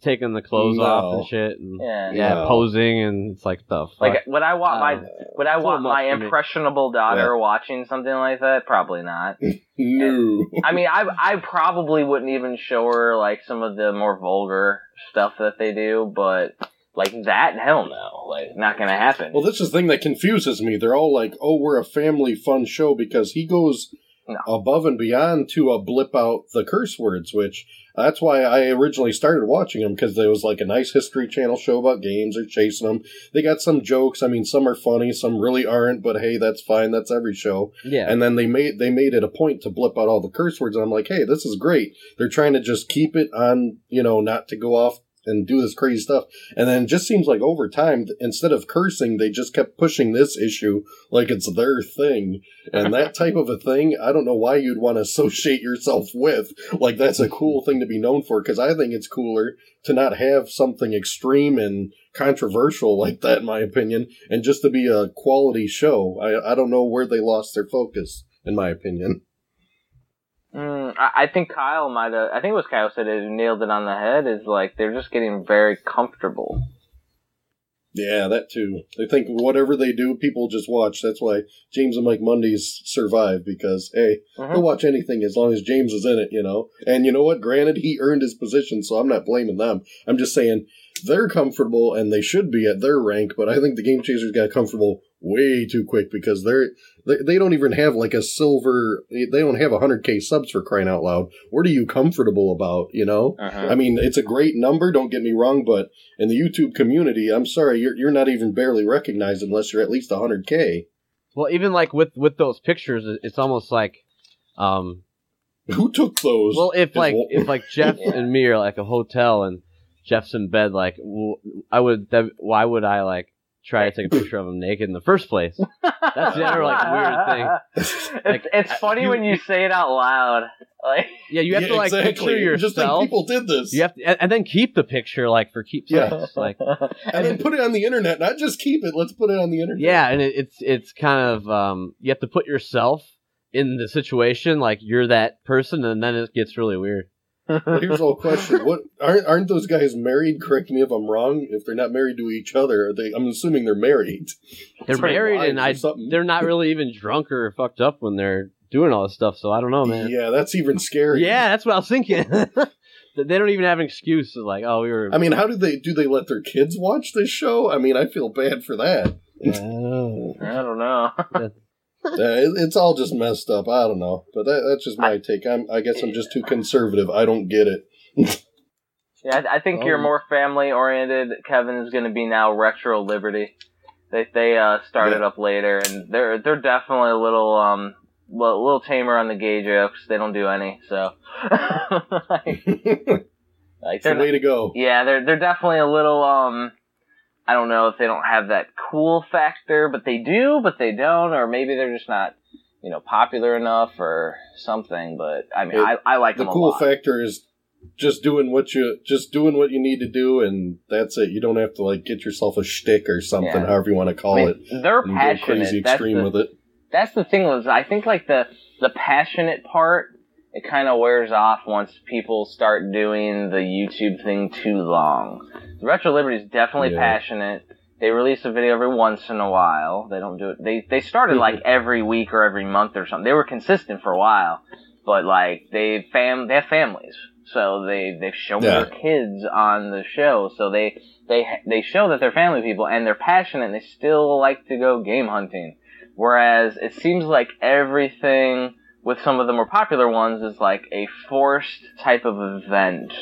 Taking the clothes No. off and shit, and Yeah. yeah, No. posing and it's like the fuck. Like, would I want my Uh, would I want my much me. impressionable daughter watching something like that? Probably not. No. I mean, I I probably wouldn't even show her like some of the more vulgar stuff that they do, but like that, hell no, like not gonna happen. Well, this is the thing that confuses me. They're all like, "Oh, we're a family fun show," because he goes No. above and beyond to uh, blip out the curse words, which that's why I originally started watching them because there was like a nice History Channel show about games. They're chasing them. They got some jokes. I mean, some are funny, some really aren't. But hey, that's fine. That's every show. yeah, And then they made they made it a point to blip out all the curse words, and I'm like, hey, this is great. They're trying to just keep it on, you know, not to go off and do this crazy stuff. And then it just seems like over time, instead of cursing, they just kept pushing this issue like it's their thing. And that type of a thing, I don't know why you'd want to associate yourself with. Like that's a cool thing to be known for, because I think it's cooler to not have something extreme and controversial like that, in my opinion, and just to be a quality show. I, I don't know where they lost their focus, in my opinion. Mm, I, I think Kyle might have. I think it was Kyle said it. who Nailed it on the head. Is like they're just getting very comfortable. Yeah, that too. They think whatever they do, people just watch. That's why James and Mike Mondays survive because hey, Mhm. they'll watch anything as long as James is in it, you know. And you know what? Granted, he earned his position, so I'm not blaming them. I'm just saying they're comfortable and they should be at their rank. But I think the Game Chasers got comfortable way too quick because they're they, they don't even have like a silver. They don't have 100k subs for crying out loud. What are you comfortable about? You know. Uh-huh. I mean, it's a great number. Don't get me wrong, but in the YouTube community, I'm sorry, you're you're not even barely recognized unless you're at least 100k. well, even like with with those pictures, it's almost like, um, Who took those? well, if like if like Jeff and me are like a hotel and Jeff's in bed, like i would, that, why would I like try to take a picture of him naked in the first place? That's the other like weird thing. it's Like, it's I- funny you- when you say it out loud. Like Yeah, you have Yeah, to like exactly. picture yourself. Just think people did this. You have to, and, and then keep the picture like for keepsakes. Like, and then put it on the internet. Not just keep it. Let's put it on the internet. yeah, and it, it's it's kind of um, you have to put yourself in the situation like you're that person, and then it gets really weird. Well, here's a whole question: What aren't aren't those guys married? Correct me if I'm wrong. If they're not married to each other, are they? I'm assuming they're married. They're Pretty married, and I they're not really even drunk or fucked up when they're doing all this stuff. So I don't know, man. Yeah, that's even scary. Yeah, that's what I was thinking. they don't even have an excuse. Of like, oh, we were. I mean, how do they do? They let their kids watch this show? I mean, I feel bad for that. I don't know. It, it's all just messed up. I don't know, but that, that's just my take. I'm, I guess I'm just too conservative. I don't get it. Yeah, I, I think you're Oh. more family oriented. Kevin is going to be now Retro Liberty. They they uh, started Yeah. up later, and they're they're definitely a little um a little tamer on the gay jokes. They don't do any, so like, like It's the way to go. yeah, they're they're definitely a little um I don't know if they don't have that cool factor, but they do, but they don't, or maybe they're just not, you know, popular enough or something. But I mean, It- I, I like The them a cool factor is just doing what you just doing what you need to do, and that's it. You don't have to like get yourself a shtick or something, Yeah. however you want to call I mean, it. they're passionate. crazy extreme the, with it. that's the thing was I think like the the passionate part it kind of wears off once people start doing the YouTube thing too long. Retro Liberty is definitely Yeah. passionate. They release a video every once in a while. They don't do it. They they started like every week or every month or something. They were consistent for a while, but like they fam they have families, so they they show Yeah. their kids on the show. So they they they show that they're family people and they're passionate. and They still like to go game hunting. Whereas it seems like everything with some of the more popular ones is like a forced type of event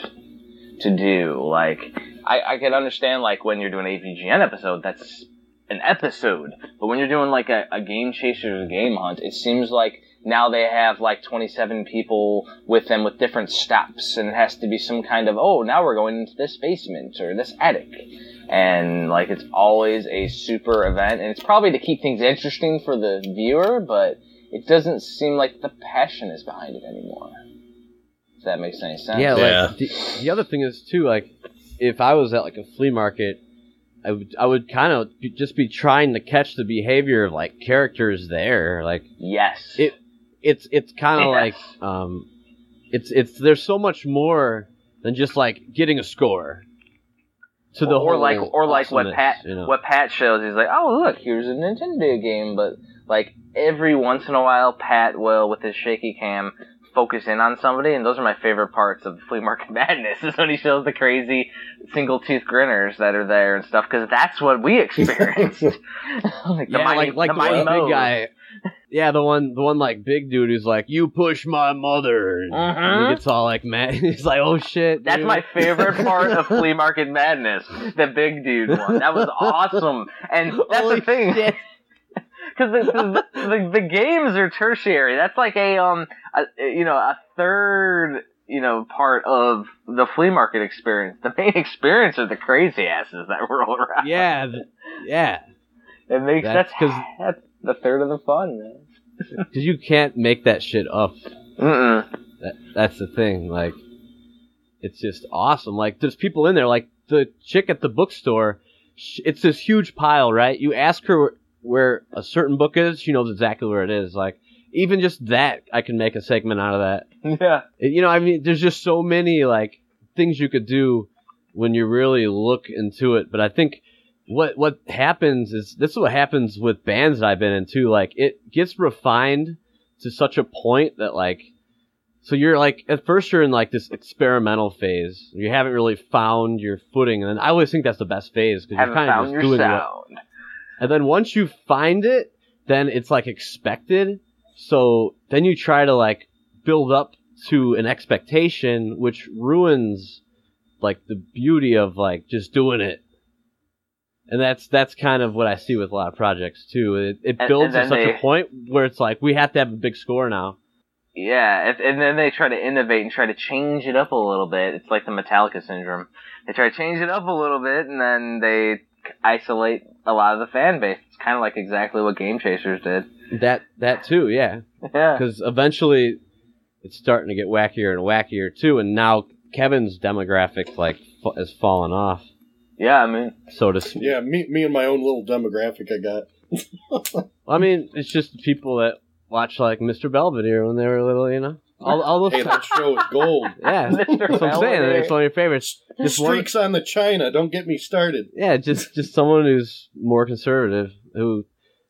to do. Like, I, I can understand like when you're doing an AVGN episode, that's an episode. But when you're doing like a, a game chasers game hunt, it seems like now they have like 27 people with them with different stops, and it has to be some kind of oh, now we're going into this basement or this attic, and like it's always a super event, and it's probably to keep things interesting for the viewer, but it doesn't seem like the passion is behind it anymore. If that makes any sense. Yeah, Yeah. like the, the other thing is too, like if I was at like a flea market, I would I would kind of just be trying to catch the behavior of like characters there. Like Yes. It- it's it's kind of Yes. like um, it's it's there's so much more than just like getting a score. To the or whole like or like what Pat you know? what Pat shows. He's like, oh look, here's a Nintendo game, but like every once in a while, Pat will with his shaky cam focus in on somebody, and those are my favorite parts of Flea Market Madness. Is when he shows the crazy single tooth grinners that are there and stuff, because that's what we experienced. like the yeah, mighty, like like the the, mighty big guy. Yeah, the one the one like big dude who's like, "You push my mother." And Mhm. He gets all like mad. He's like, "Oh shit." That's dude." my favorite part of Flea Market Madness. The big dude one. That was awesome. And that's Holy the thing. shit. Because the, the, the, the games are tertiary. That's like a, um, a, you know, a third, you know, part of the flea market experience. The main experience are the crazy asses that roll around. Yeah, yeah. It makes, That's because that's the third of the fun, man. Because you can't make that shit up. That, that's the thing. Like, it's just awesome. Like, there's people in there. Like the chick at the bookstore. It's this huge pile, right? You ask her where, a certain book is, she knows exactly where it is. Like, even just that, I can make a segment out of that. Yeah. You know, I mean, there's just so many like things you could do when you really look into it. But I think what what happens is this is what happens with bands that I've been in too. Like it gets refined to such a point that like, so you're like at first you're in like this experimental phase. You haven't really found your footing, and I always think that's the best phase because you're kind of just doing what sound. And then once you find it, then it's like expected. So then you try to like build up to an expectation, which ruins like the beauty of like just doing it. And that's that's kind of what I see with a lot of projects too. It, it And- builds and to such then a point where it's like we have to have a big score now. Yeah, if, and then they try to innovate and try to change it up a little bit. It's like the Metallica syndrome. They try to change it up a little bit, and then they isolate a lot of the fan base. It's kind of like exactly what Game Chasers did. That that too, yeah. Yeah. Because eventually it's starting to get wackier and wackier too, and now Kevin's demographic like fa- has fallen off, Yeah, I mean, so to speak. Yeah, me, me and my own little demographic I got. I mean, it's just the people that watch like Mr. Belvedere when they were little, you know. All, all those, Hey, that show is gold. yeah. Mr. That's what I'm saying. It's one of your favorites. Just one, Streaks on the China. Don't get me started. yeah, just just someone who's more conservative who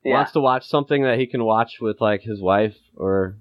yeah. wants to watch something that he can watch with like his wife or.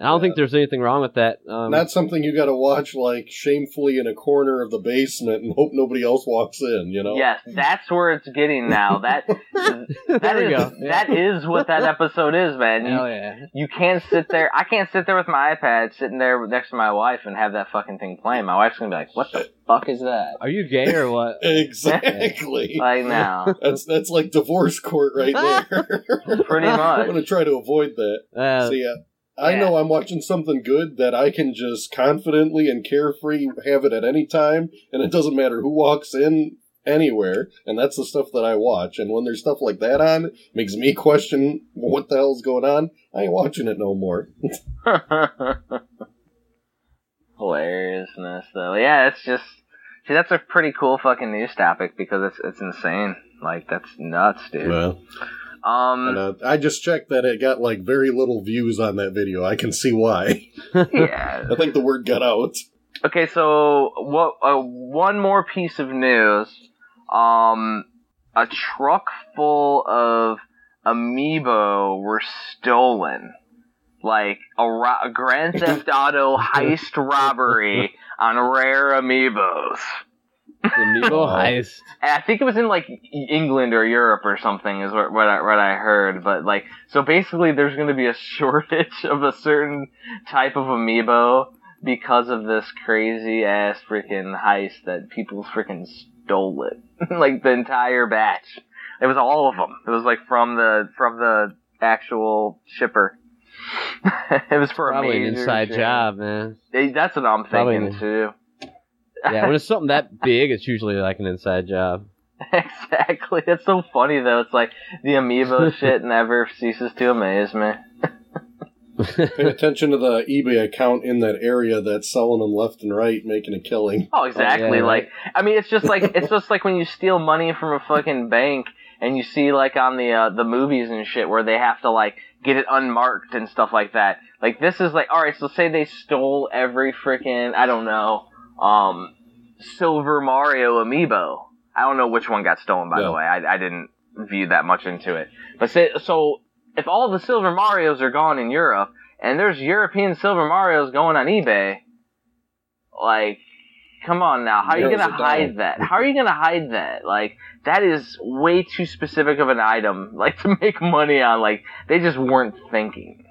I don't think there's anything wrong with that. Um, Not something you got to watch like shamefully in a corner of the basement and hope nobody else walks in. You know. Yes, that's where it's getting now. That that there we is go. that is what that episode is, man. You, Hell yeah. you can't sit there. I can't sit there with my iPad sitting there next to my wife and have that fucking thing playing. My wife's gonna be like, "What the fuck is that?" Are you gay or what? Exactly. Like now, That's that's like divorce court right there. pretty much. I'm gonna try to avoid that. Uh, See, uh, I know I'm watching something good that I can just confidently and carefree have it at any time, and it doesn't matter who walks in anywhere. And that's the stuff that I watch. And when there's stuff like that on, it makes me question what the hell's going on. I ain't watching it no more. Hilariousness, though. Yeah, it's just see that's a pretty cool fucking news topic because it's it's insane. Like that's nuts, dude. Well, Um, and, uh, I just checked that it got like very little views on that video. I can see why. yeah. I think the word got out. Okay, so what? Uh, one more piece of news. Um, a truck full of amiibo were stolen. Like a, ro- a Grand Theft Auto heist robbery on rare amiibos. The Amiibo heist. And I think it was in like England or Europe or something is what, what I what I heard. But like, so basically, there's going to be a shortage of a certain type of amiibo because of this crazy ass freaking heist that people freaking stole it, like the entire batch. It was all of them. It was like from the from the actual shipper. it was for Probably a an inside shit. job, man. That's what I'm Probably thinking an- too. Yeah, when it's something that big, it's usually like an inside job. exactly. It's so funny though. It's like the amiibo shit never ceases to amaze me. Pay attention to the eBay account in that area that's selling them left and right, making a killing. Oh, exactly. yeah, like, I mean, it's just like it's just like when you steal money from a fucking bank and you see like on the uh, the movies and shit where they have to like get it unmarked and stuff like that. Like this is like, all right, so say they stole every freaking I don't know, um, Silver Mario amiibo. I don't know which one got stolen by the way. I, I didn't view that much into it. But say so if all the Silver Marios are gone in Europe and there's European Silver Marios going on eBay, like, come on now, how are you gonna hide that? How are you gonna hide that? Like, that is way too specific of an item, like to make money on. Like, they just weren't thinking.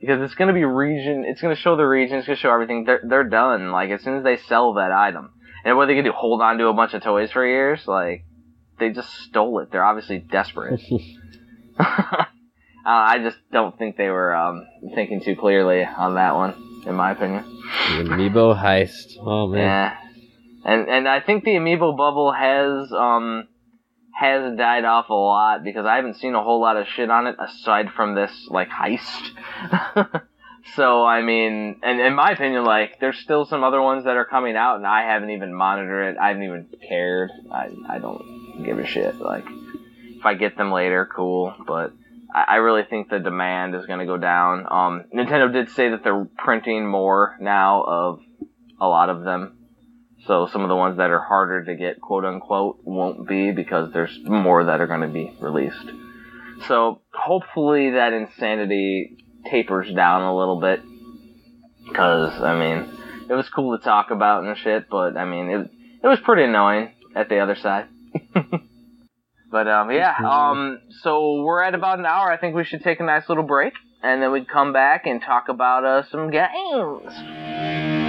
Because it's gonna be region, it's gonna show the region, it's gonna show everything. They're they're done. Like as soon as they sell that item, and what are they gonna do? Hold on to a bunch of toys for years? Like, they just stole it. They're obviously desperate. uh, I just don't think they were um, thinking too clearly on that one, in my opinion. The amiibo heist. Oh man. Yeah, and and I think the amiibo bubble has um has died off a lot because I haven't seen a whole lot of shit on it aside from this like heist. so I mean, and in my opinion, like there's still some other ones that are coming out, and I haven't even monitored it. I haven't even cared. I I don't give a shit. Like if I get them later, cool, but. I I really think the demand is going to go down. Um, Nintendo did say that they're printing more now of a lot of them. So some of the ones that are harder to get, quote unquote, won't be because there's more that are going to be released. So hopefully that insanity tapers down a little bit. Because, I mean, it was cool to talk about and shit, but I mean, it, it was pretty annoying at the other side. but, um, yeah, um, so we're at about an hour. I think we should take a nice little break. And then we'd come back and talk about uh, some games.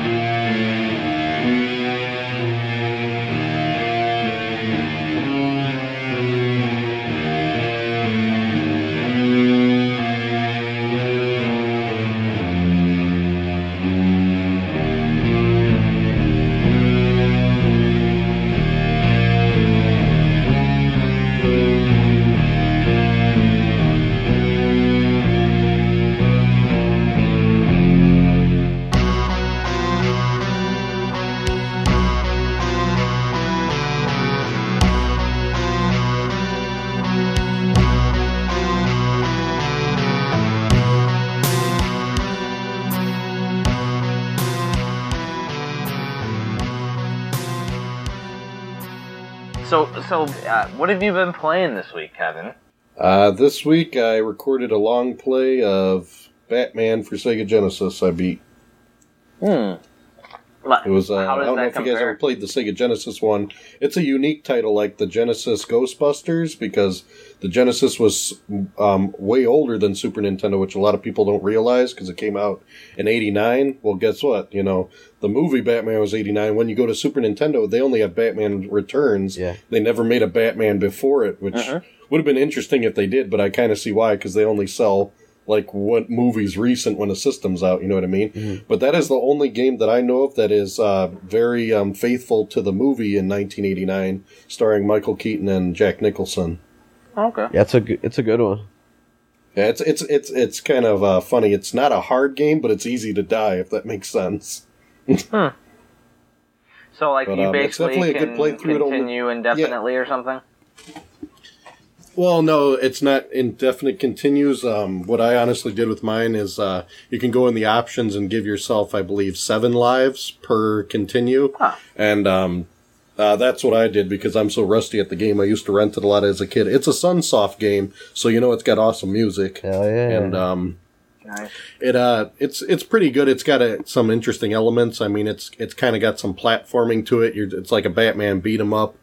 So, so uh, what have you been playing this week, Kevin? Uh, this week I recorded a long play of Batman for Sega Genesis. I beat. Hmm. It was. Uh, I don't know that if you guys ever played the Sega Genesis one. It's a unique title, like the Genesis Ghostbusters, because the Genesis was um, way older than Super Nintendo, which a lot of people don't realize because it came out in '89. Well, guess what? You know, the movie Batman was '89. When you go to Super Nintendo, they only have Batman Returns. Yeah. They never made a Batman before it, which Uh-huh. would have been interesting if they did, but I kind of see why because they only sell like what movies recent when a system's out. You know what I mean? But that is the only game that I know of that is uh, very um, faithful to the movie in 1989, starring Michael Keaton and Jack Nicholson. Okay. Yeah, it's a good, it's a good one. Yeah, it's it's it's it's kind of uh, funny. It's not a hard game, but it's easy to die if that makes sense. So, like, But, you um, it's basically definitely a can good playthrough. It only- continue indefinitely or something. Well, no, it's not indefinite continues. Um, what I honestly did with mine is uh, you can go in the options and give yourself, I believe, seven lives per continue. Huh. And um, uh, that's what I did because I'm so rusty at the game. I used to rent it a lot as a kid. It's a Sunsoft game, so you know it's got awesome music. Hell yeah. And um, Nice. it uh, it's it's pretty good. It's got a, some interesting elements. I mean, it's it's kind of got some platforming to it. You're, it's like a Batman beat 'em up,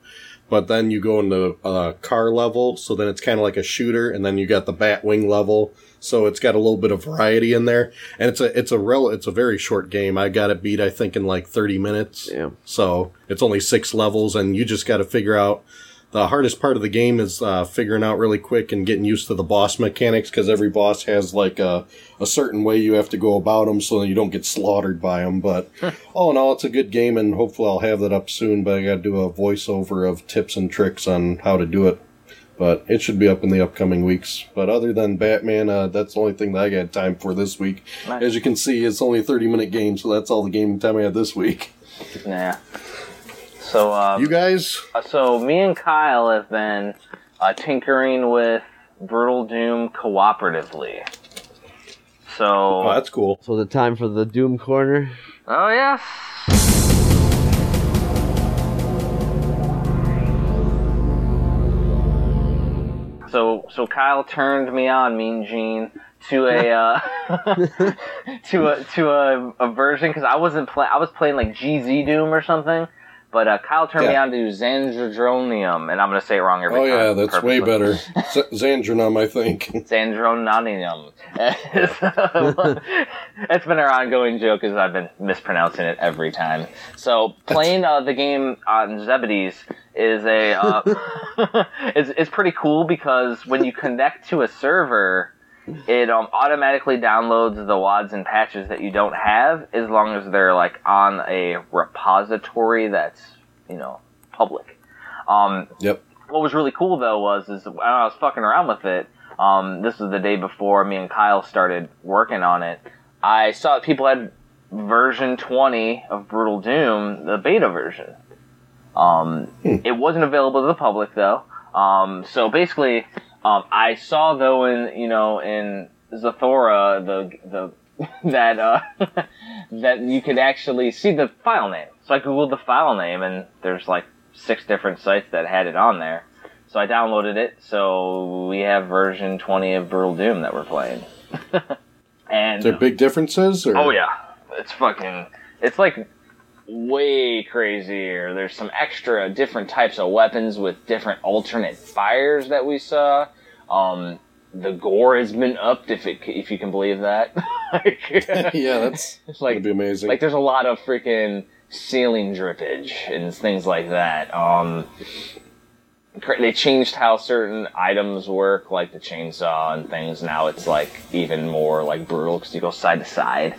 but then you go into a car level, so then it's kind of like a shooter, and then you got the Batwing level. So it's got a little bit of variety in there, and it's a it's a rel it's a very short game. I got it beat I think in like thirty minutes. Yeah. So it's only six levels, and you just got to figure out The hardest part of the game is uh, figuring out really quick and getting used to the boss mechanics because every boss has like a, a certain way you have to go about them so that you don't get slaughtered by them. But all in all, it's a good game, and hopefully I'll have that up soon. But I got to do a voiceover of tips and tricks on how to do it. But it should be up in the upcoming weeks. But other than Batman, uh, that's the only thing that I got time for this week. Nice. As you can see, it's only a 30 minute game, so that's all the game time I had this week. Yeah. So, um, You guys? Uh, so me and Kyle have been uh, tinkering with Brutal Doom cooperatively. So, Oh, that's cool. So the time for the Doom corner. Oh yes. so, so Kyle turned me on, Mean Gene, to a uh, to a to a, a version because I wasn't play I was playing like GZ Doom or something. But uh, Kyle turned me on to Xandrodronium, and I'm gonna say it wrong every Oh time. Oh, yeah, that's way better. Z- I think. Xandrononium. it's been our ongoing joke as I've been mispronouncing it every time. So playing uh, the game on Zebedee's is a uh, is is pretty cool because when you connect to a server, it um, automatically downloads the wads and patches that you don't have as long as they're like on a repository that's you know public. Um, Yep. what was really cool though was is when I was fucking around with it. Um, this was the day before me and Kyle started working on it. I saw that people had version 20 of Brutal Doom, the beta version. Um, It wasn't available to the public though. Um, so basically, um, I saw though in you know in Zathora the the that uh, that you could actually see the file name. So I googled the file name and there's like six different sites that had it on there. So I downloaded it. So we have version 20 of Brutal Doom that we're playing. and Is there big differences? Or? Oh yeah, it's fucking. It's like way crazier. There's some extra different types of weapons with different alternate fires that we saw. Um, the gore has been upped, if it if you can believe that. Like, yeah, that's like be amazing. like there's a lot of freaking ceiling drippage and things like that. Um, they changed how certain items work, like the chainsaw and things. Now it's like even more like brutal because you go side to side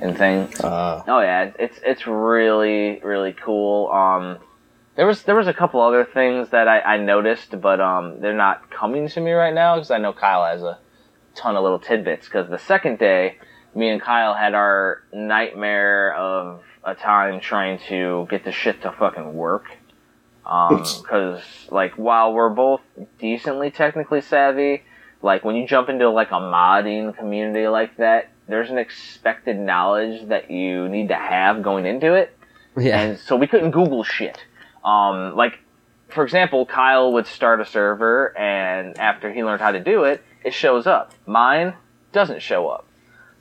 and things. uh, Oh yeah, it's it's really really cool. Um, there was there was a couple other things that I, I noticed, but um, they're not coming to me right now because I know Kyle has a ton of little tidbits. Because the second day, me and Kyle had our nightmare of a time trying to get the shit to fucking work. Because like while we're both decently technically savvy, like when you jump into like a modding community like that, there's an expected knowledge that you need to have going into it. Yeah. And so we couldn't Google shit. Um, like, for example, Kyle would start a server, and after he learned how to do it, it shows up. Mine doesn't show up.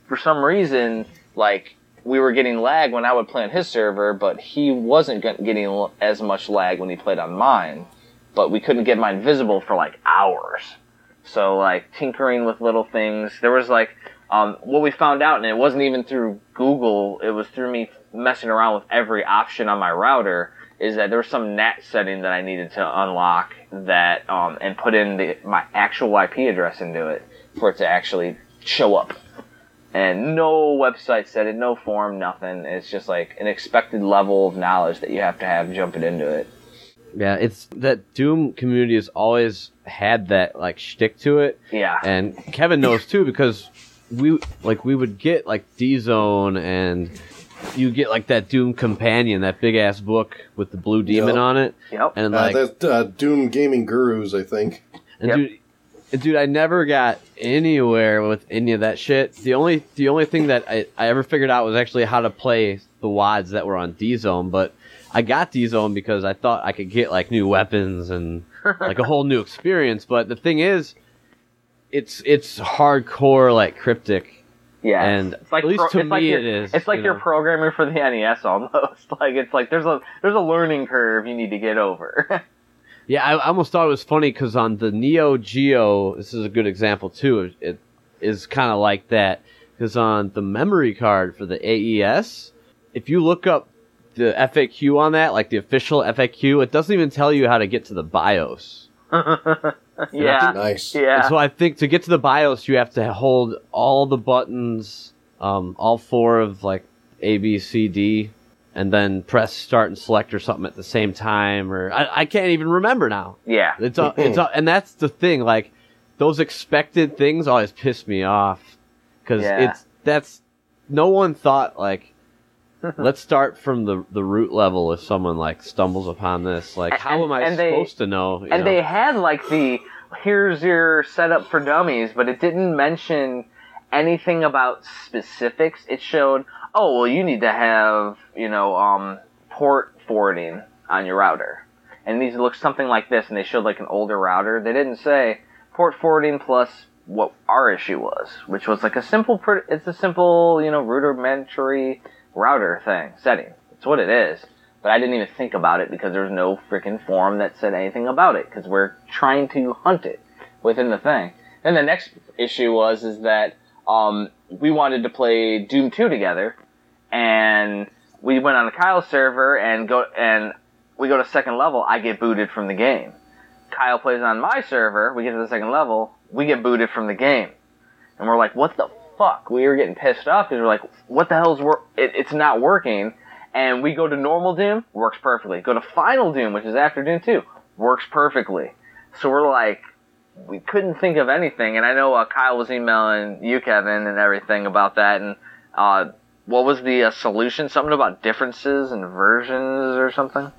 For some reason, like, we were getting lag when I would play on his server, but he wasn't getting as much lag when he played on mine. But we couldn't get mine visible for like hours. So, like, tinkering with little things. There was like, um, what we found out, and it wasn't even through Google, it was through me messing around with every option on my router, is that there was some NAT setting that I needed to unlock that, um, and put in the, my actual IP address into it for it to actually show up. And no website said it, no form, nothing. It's just like an expected level of knowledge that you have to have jumping into it. Yeah, it's that Doom community has always had that like shtick to it, Yeah. and Kevin knows too because we like we would get like D Zone and you get like that Doom companion, that big ass book with the blue demon Yep. on it, Yep. and uh, like uh, Doom Gaming Gurus, I think. And Yep. dude, and dude, I never got anywhere with any of that shit. The only the only thing that I, I ever figured out was actually how to play the wads that were on D Zone, but I got D Zone because I thought I could get like new weapons and like a whole new experience. But the thing is, it's it's hardcore like cryptic. Yeah, And it's like at least pro- to it's like me you're- it is, It's like you you're know. programming for the NES almost. Like it's like there's a there's a learning curve you need to get over. Yeah, I, I almost thought it was funny because on the Neo Geo, this is a good example too. It, it is kind of like that because on the memory card for the AES, if you look up the FAQ on that, like the official FAQ, it doesn't even tell you how to get to the BIOS. yeah. Nice. Yeah. So I think to get to the BIOS, you have to hold all the buttons, um, all four of like A, B, C, D, and then press start and select or something at the same time. Or I, I can't even remember now. Yeah. It's all, it's all, and that's the thing. Like those expected things always piss me off because Yeah. it's that's no one thought like let's start from the the root level if someone like stumbles upon this. Like how And- am I and they- supposed to know? And know? they had like the here's your setup for dummies, but it didn't mention anything about specifics. It showed, oh well, you need to have you know um, port forwarding on your router, and these look something like this. And they showed like an older router. They didn't say port forwarding plus what our issue was, which was like a simple. It's a simple you know rudimentary router thing setting. It's what it is. But I didn't even think about it because there was no freaking forum that said anything about it because we're trying to hunt it within the thing. Then the next issue was is that um, we wanted to play Doom 2 together, and we went on the Kyle server and go and we go to second level. I get booted from the game. Kyle plays on my server. We get to the second level. We get booted from the game, and we're like, "What the fuck?" We were getting pissed off because we're like, "What the hell's work? it, It's not working." And we go to normal Doom, works perfectly. Go to Final Doom, which is after Doom 2, works perfectly. So we're like, we couldn't think of anything. And I know uh, Kyle was emailing you, Kevin, and everything about that. And uh, what was the uh, solution? Something about differences and versions or something?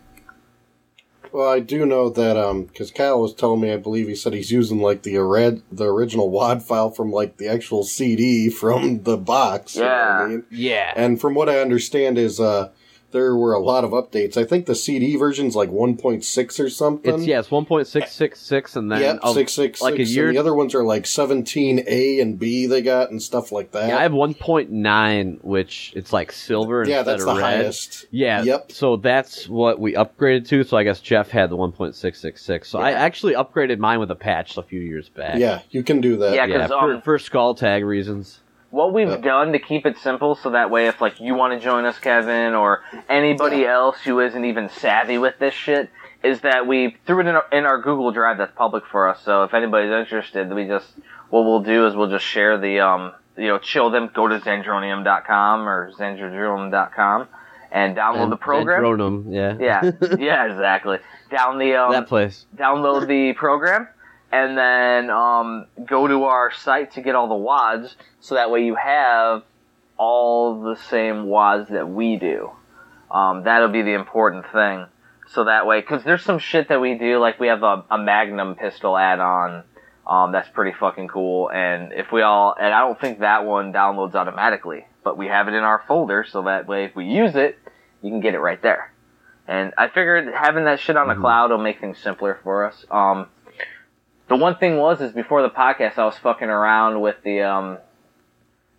Well, I do know that um because Kyle was telling me, I believe he said he's using like the red, the original WAD file from like the actual CD from the box. you know I Yeah. mean? yeah. And from what I understand is uh there were a lot of updates. I think the CD version's like 1.6 or something. It's yeah, it's one point six six six, and then Yep, of- six six like a year- And the other ones are like 17A and B they got and stuff like that. yeah, I have one point nine, which it's like silver Yeah, instead that's the red. highest. Yeah. Yep. So that's what we upgraded to. So I guess Jeff had the one point six six six. So I actually upgraded mine with a patch a few years back. Yeah, you can do that. Yeah, Yeah, 'cause, for, um, for Skulltag reasons. What we've Yep. done to keep it simple, so that way, if like you want to join us, Kevin, or anybody else who isn't even savvy with this shit, is that we threw it in our, in our Google Drive that's public for us. So if anybody's interested, we just what we'll do is we'll just share the um you know chill them go to zandronum.com or zandronum.com and download And- the program. and Dronum, yeah. yeah, yeah, exactly. Down the um, that place. download the program, and then um, go to our site to get all the WADs, so that way you have all the same WADs that we do. Um, that'll be the important thing. So that way, because there's some shit that we do, like we have a, a Magnum pistol add-on. Um, that's pretty fucking cool. And if we all, and I don't think that one downloads automatically, but we have it in our folder, so that way if we use it, you can get it right there. And I figured having that shit on the cloud will make things simpler for us. Um, the one thing was is before the podcast, I was fucking around with the um,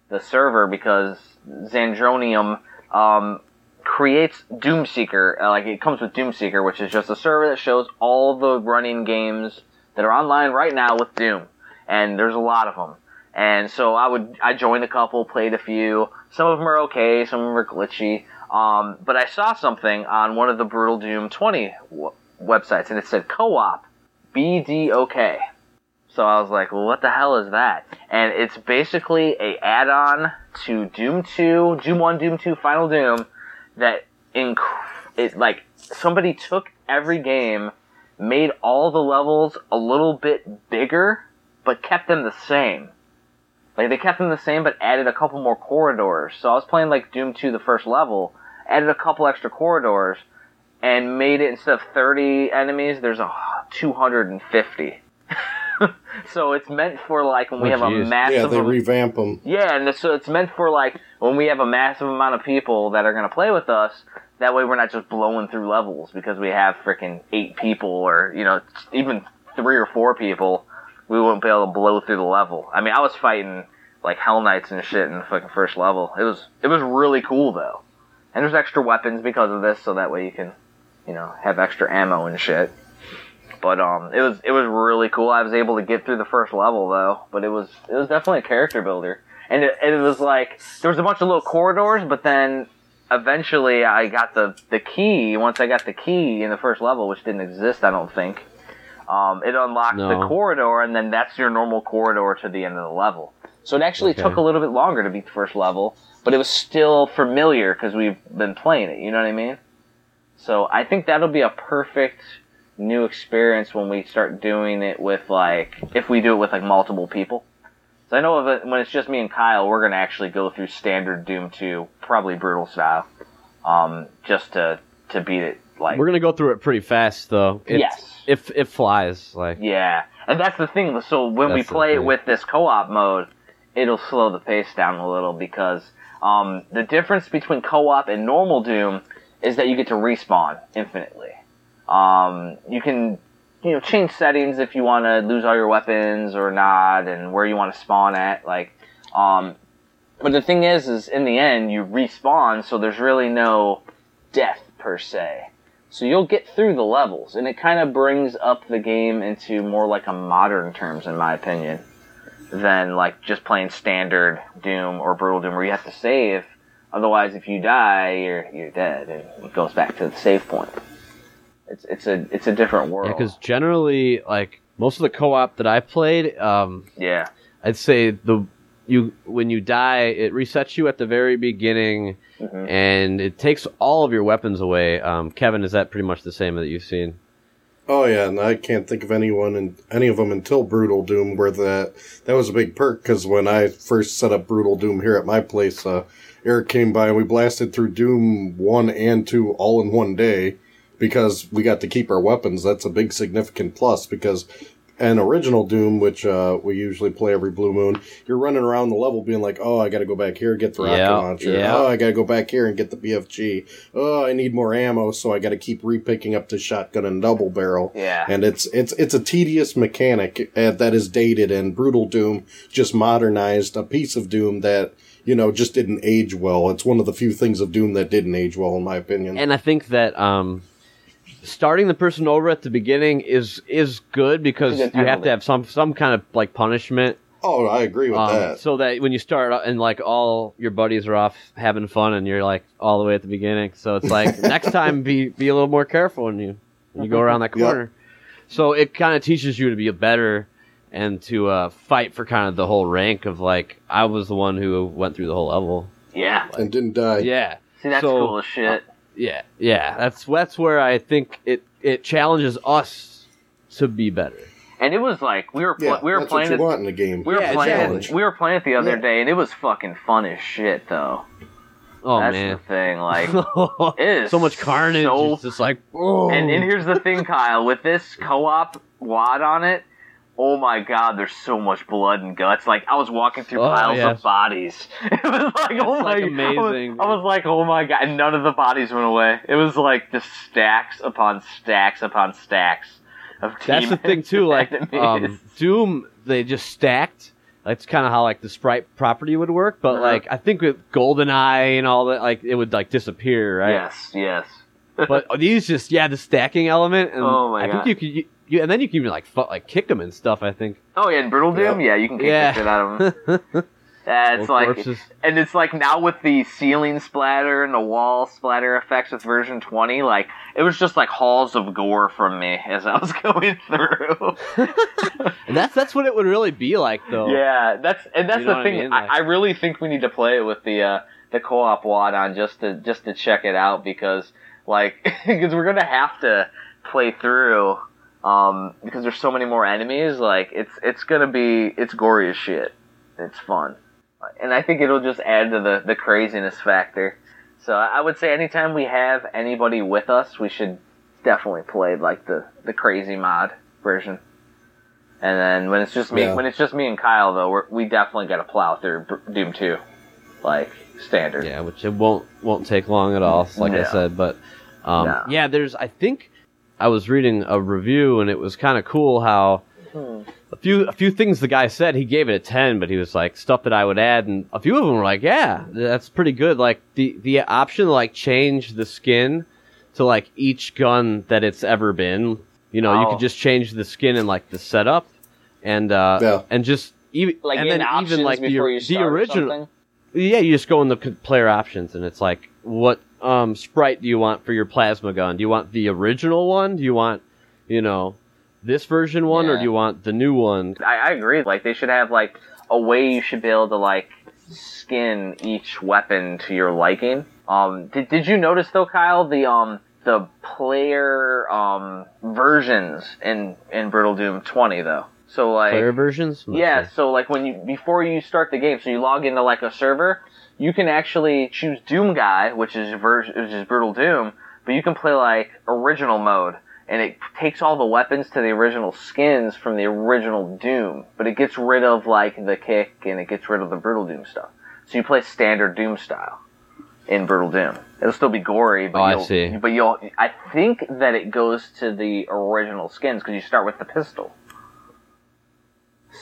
the server because Zandronum um, creates Doomseeker. Uh, like it comes with Doomseeker, which is just a server that shows all the running games that are online right now with Doom, and there's a lot of them. And so I would I joined a couple, played a few. Some of them are okay, some of them are glitchy. Um, but I saw something on one of the Brutal Doom 20 w- websites, and it said co-op BDOK. So I was like, well, what the hell is that? And it's basically a add-on to Doom 2, Doom 1, Doom 2, Final Doom that inc- it like somebody took every game, made all the levels a little bit bigger, but kept them the same. Like they kept them the same, but added a couple more corridors. So I was playing like Doom 2, the first level, added a couple extra corridors, and made it instead of 30 enemies, there's a 250. so it's meant for like when we Oh, have a massive Yeah, they am- revamp them. yeah, and so it's meant for like when we have a massive amount of people that are going to play with us. That way, we're not just blowing through levels because we have freaking eight people, or you know, even three or four people. We wouldn't be able to blow through the level. I mean, I was fighting like Hell Knights and shit in the fucking first level. It was it was really cool though, and there's extra weapons because of this, so that way you can, you know, have extra ammo and shit. But um, it was it was really cool. I was able to get through the first level though, but it was it was definitely a character builder, and it, it was like there was a bunch of little corridors, but then eventually I got the the key. Once I got the key in the first level, which didn't exist, I don't think. Um, it unlocked No. the corridor, and then that's your normal corridor to the end of the level. So it actually Okay. took a little bit longer to beat the first level, but it was still familiar because we've been playing it. You know what I mean? So I think that'll be a perfect new experience when we start doing it with like if we do it with like multiple people. So I know it, when it's just me and Kyle, we're gonna actually go through standard Doom 2, probably brutal style, um, just to to beat it. Like We're gonna go through it pretty fast though. It's, Yes. If it flies, like yeah, and that's the thing. So when we play it with this co-op mode, it'll slow the pace down a little because um, the difference between co-op and normal Doom is that you get to respawn infinitely. Um, you can you know change settings if you want to lose all your weapons or not, and where you want to spawn at. Like, um, but the thing is, is in the end you respawn, so there's really no death per se. So you'll get through the levels, and it kind of brings up the game into more like a modern terms, in my opinion, than like just playing standard Doom or Brutal Doom, where you have to save. Otherwise, if you die, you're you're dead, and it goes back to the save point. It's it's a it's a different world. yeah, because generally, like most of the co-op that I played, um, yeah, I'd say the you when you die, it resets you at the very beginning, Mhm. and it takes all of your weapons away. Um, Kevin, is that pretty much the same that you've seen? Oh yeah, and I can't think of anyone and any of them until Brutal Doom where that that was a big perk because when I first set up Brutal Doom here at my place, uh, Eric came by and we blasted through Doom one and two all in one day because we got to keep our weapons. That's a big significant plus because an original Doom, which uh, we usually play every blue moon, you're running around the level being like, oh, I got to go back here get the rocket Yeah, launcher. yeah. Oh, I got to go back here and get the BFG. Oh, I need more ammo, so I got to keep repicking up the shotgun and double barrel yeah. and it's it's it's a tedious mechanic uh, that is dated and brutal doom just modernized a piece of doom that you know just didn't age well it's one of the few things of doom that didn't age well in my opinion And I think that um, starting the person over at the beginning is is good because It's you have to have some some kind of like punishment, oh i agree with um, that so that when you start and like all your buddies are off having fun and you're like all the way at the beginning. So it's like next time be be a little more careful when you when you go around that Yep. corner. So it kind of teaches you to be a better and to uh, fight for kind of the whole rank of like I was the one who went through the whole level. yeah. and didn't die Yeah. See, that's so- cool as shit. Yeah, yeah, that's that's where I think it it challenges us to be better. And it was like we were pl- yeah we were playing what you it. want in a game We were Yeah, playing it. We were playing it the other Yeah. day, and it was fucking fun as shit, though. Oh That's man, the thing. Like, it is so much carnage. so- it's just like oh. and, and here's the thing, Kyle. With this co-op wad on it, oh my god, there's so much blood and guts. Like I was walking through Oh, piles yeah. of bodies. It was like, oh my, like, I was- amazing, I was, like, oh my god, and none of the bodies went away. It was like just stacks upon stacks upon stacks of. That's the thing too. Like um, Doom, they just stacked. That's kind of how like the sprite property would work. But Uh-huh. like I think with GoldenEye and all that, like it would like disappear, right? Yes, yes. But these just yeah, the stacking element. And Oh my I God. think you could. You, you, and then you can even like fu- like kick them and stuff. I think. Oh yeah, in Brutal Doom, yeah, you can kick Yeah. the shit out of them. Yeah, it's Little like, corpses. and it's like now with the ceiling splatter and the wall splatter effects with version 20, like it was just like halls of gore from me as I was going through. And that's that's what it would really be like though. yeah, that's and that's You know the thing. I, mean? Like- I really think we need to play it with the uh, the co-op wad on just to just to check it out because like because we're gonna have to play through um because there's so many more enemies. Like it's it's gonna be it's gory as shit. It's fun, and I think it'll just add to the the craziness factor. So I would say anytime we have anybody with us, we should definitely play like the the crazy mod version. And then when it's just me, Yeah. when it's just me and Kyle, though, we're, we definitely got to plow through Doom Two, like standard. Yeah, which it won't won't take long at all, like I said. But um, No. yeah, there's I think I was reading a review and it was kind of cool how Hmm. a few a few things the guy said he gave it a ten, but he was like stuff that I would add, and a few of them were like, yeah, that's pretty good. Like the the option to like change the skin to like each gun that it's ever been. You know, you could just change the skin and like the setup, and uh, Yeah. and just even Like and then even like the, before you the start or original. Yeah, you just go in the player options, and it's like, what um, sprite do you want for your plasma gun? Do you want the original one? Do you want, you know, this version one, or do you want the new one? I, I agree. Like they should have like a way you should be able to like skin each weapon to your liking. Um, did, did you notice though, Kyle, the um the player um versions in in Brutal Doom 20 though? So like Player versions? Not yeah, sure. so like when you before you start the game, so you log into like a server, you can actually choose Doom Guy, which is version which is Brutal Doom, but you can play like original mode, and it takes all the weapons to the original skins from the original Doom, but it gets rid of like the kick and it gets rid of the Brutal Doom stuff. So you play standard Doom style in Brutal Doom. It'll still be gory, but Oh, I you'll, see. but you'll I think that it goes to the original skins because you start with the pistol.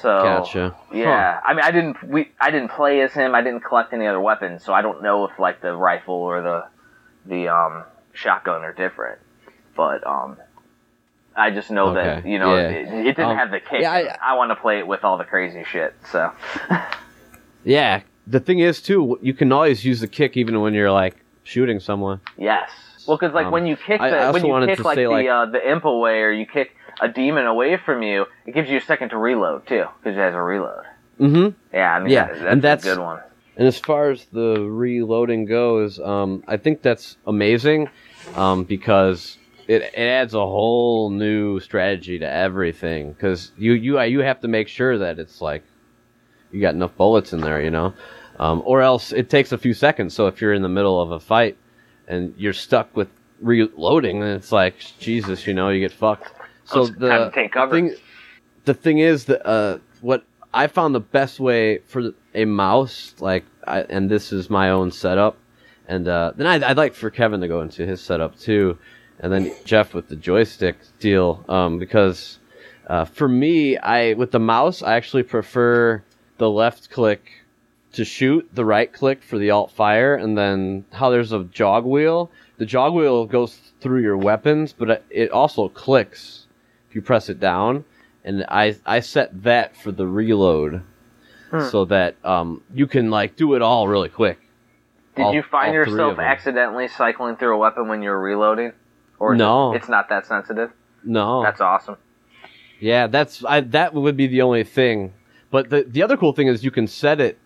So Gotcha. yeah, I mean, I didn't we I didn't play as him. I didn't collect any other weapons, so I don't know if like the rifle or the the um shotgun are different. But um, I just know that you know yeah. it, it didn't Um, have the kick. yeah, I, I- want to play it with all the crazy shit. So Yeah, the thing is too, you can always use the kick even when you're like shooting someone. yes, well, because like Um, when you kick I- the I also when you kick like say, the like- uh, the imp away or you kick a demon away from you, it gives you a second to reload too because it has a reload. Mm-hmm. Yeah, I mean, Yeah, that's, and that's- a good one. And as far as the reloading goes, um, I think that's amazing um, because it, it adds a whole new strategy to everything. Because you you you have to make sure that it's like you got enough bullets in there, you know, um, or else it takes a few seconds. So if you're in the middle of a fight and you're stuck with reloading, then it's like Jesus, you know, you get fucked. So It's the, take thing, the thing is that uh, what I found the best way for a mouse, like, I, and this is my own setup, and uh, then I'd, I'd like for Kevin to go into his setup too, and then Jeff with the joystick deal, um, because uh, for me, I with the mouse, I actually prefer the left click to shoot, the right click for the alt fire, and then how there's a jog wheel. The jog wheel goes through your weapons, but it also clicks if you press it down. And I I set that for the reload, Hmm. so that um you can like do it all really quick. Did all- you find yourself accidentally cycling through a weapon when you're reloading? Or No. it, it's not that sensitive. No, That's awesome. Yeah, that's I, that would be the only thing. But the the other cool thing is you can set it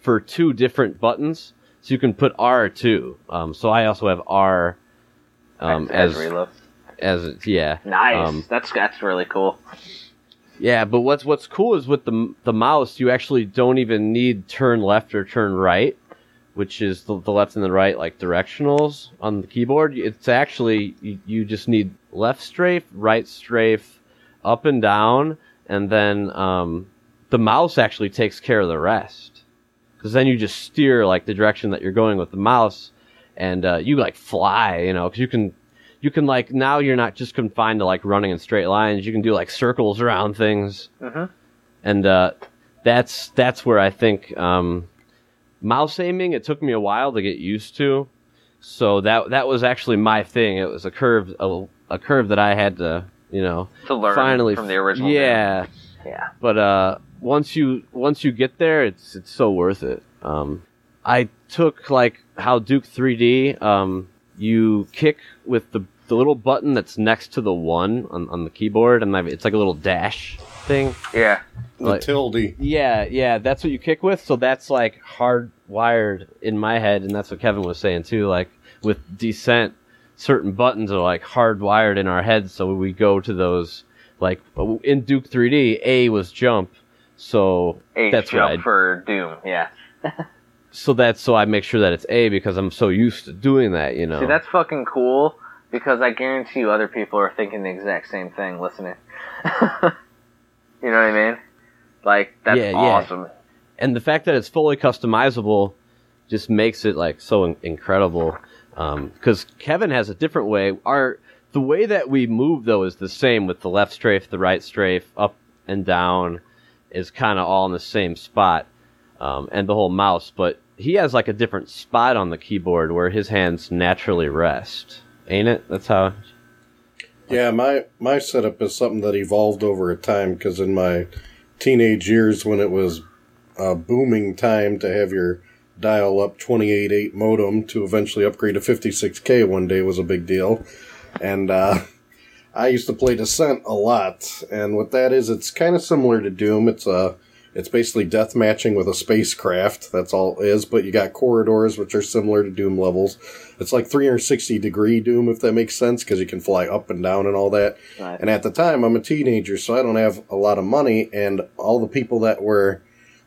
for two different buttons, so you can put R two. Um, so I also have R um, as, as reload. As it- yeah. Nice. Um, that's that's really cool. yeah, but what's what's cool is with the the mouse, you actually don't even need turn left or turn right, which is the, the left and the right like directionals on the keyboard. It's actually you, you just need left strafe, right strafe, up and down, and then um, the mouse actually takes care of the rest. Because then you just steer like the direction that you're going with the mouse, and uh, you like fly, you know, because you can you can like now you're not just confined to like running in straight lines. You can do like circles around things, Mhm. and uh, that's that's where I think um, mouse aiming. It took me a while to get used to, so that that was actually my thing. It was a curve a, a curve that I had to you know To learn finally from the original. Yeah, Yeah. but uh, once you once you get there, it's it's so worth it. Um, I took like how Duke 3D. Um, you kick with the the little button that's next to the one on, on the keyboard, and it's like a little dash thing. Yeah. The Like- tilde. Yeah, yeah, that's what you kick with. So that's like hardwired in my head, and that's what Kevin was saying too. Like with Descent, certain buttons are like hardwired in our heads, so we go to those. Like in Duke 3D, A was jump, so H that's what I jump for Doom. Yeah. so that's so I make sure that it's A because I'm so used to doing that, you know. See, that's fucking cool because I guarantee you other people are thinking the exact same thing listening. you know what I mean? Like that's Yeah, yeah. awesome. and the fact that it's fully customizable just makes it like so in- incredible. Um, because Kevin has a different way. Our the way that we move though is the same with the left strafe, the right strafe, up and down is kind of all in the same spot, um, and the whole mouse. But he has like a different spot on the keyboard where his hands naturally rest. Ain't it? That's how. Yeah, my my setup is something that evolved over a time because in my teenage years, when it was a booming time to have your dial up 28.8 modem to eventually upgrade to 56K one day was a big deal. And uh, I used to play Descent a lot. And what that is, it's kind of similar to Doom. It's a it's basically death matching with a spacecraft. That's all it is. But you got corridors, which are similar to Doom levels. It's like 360 degree Doom, if that makes sense, because you can fly up and down and all that. Right. And at the time, I'm a teenager, so I don't have a lot of money. And all the people that were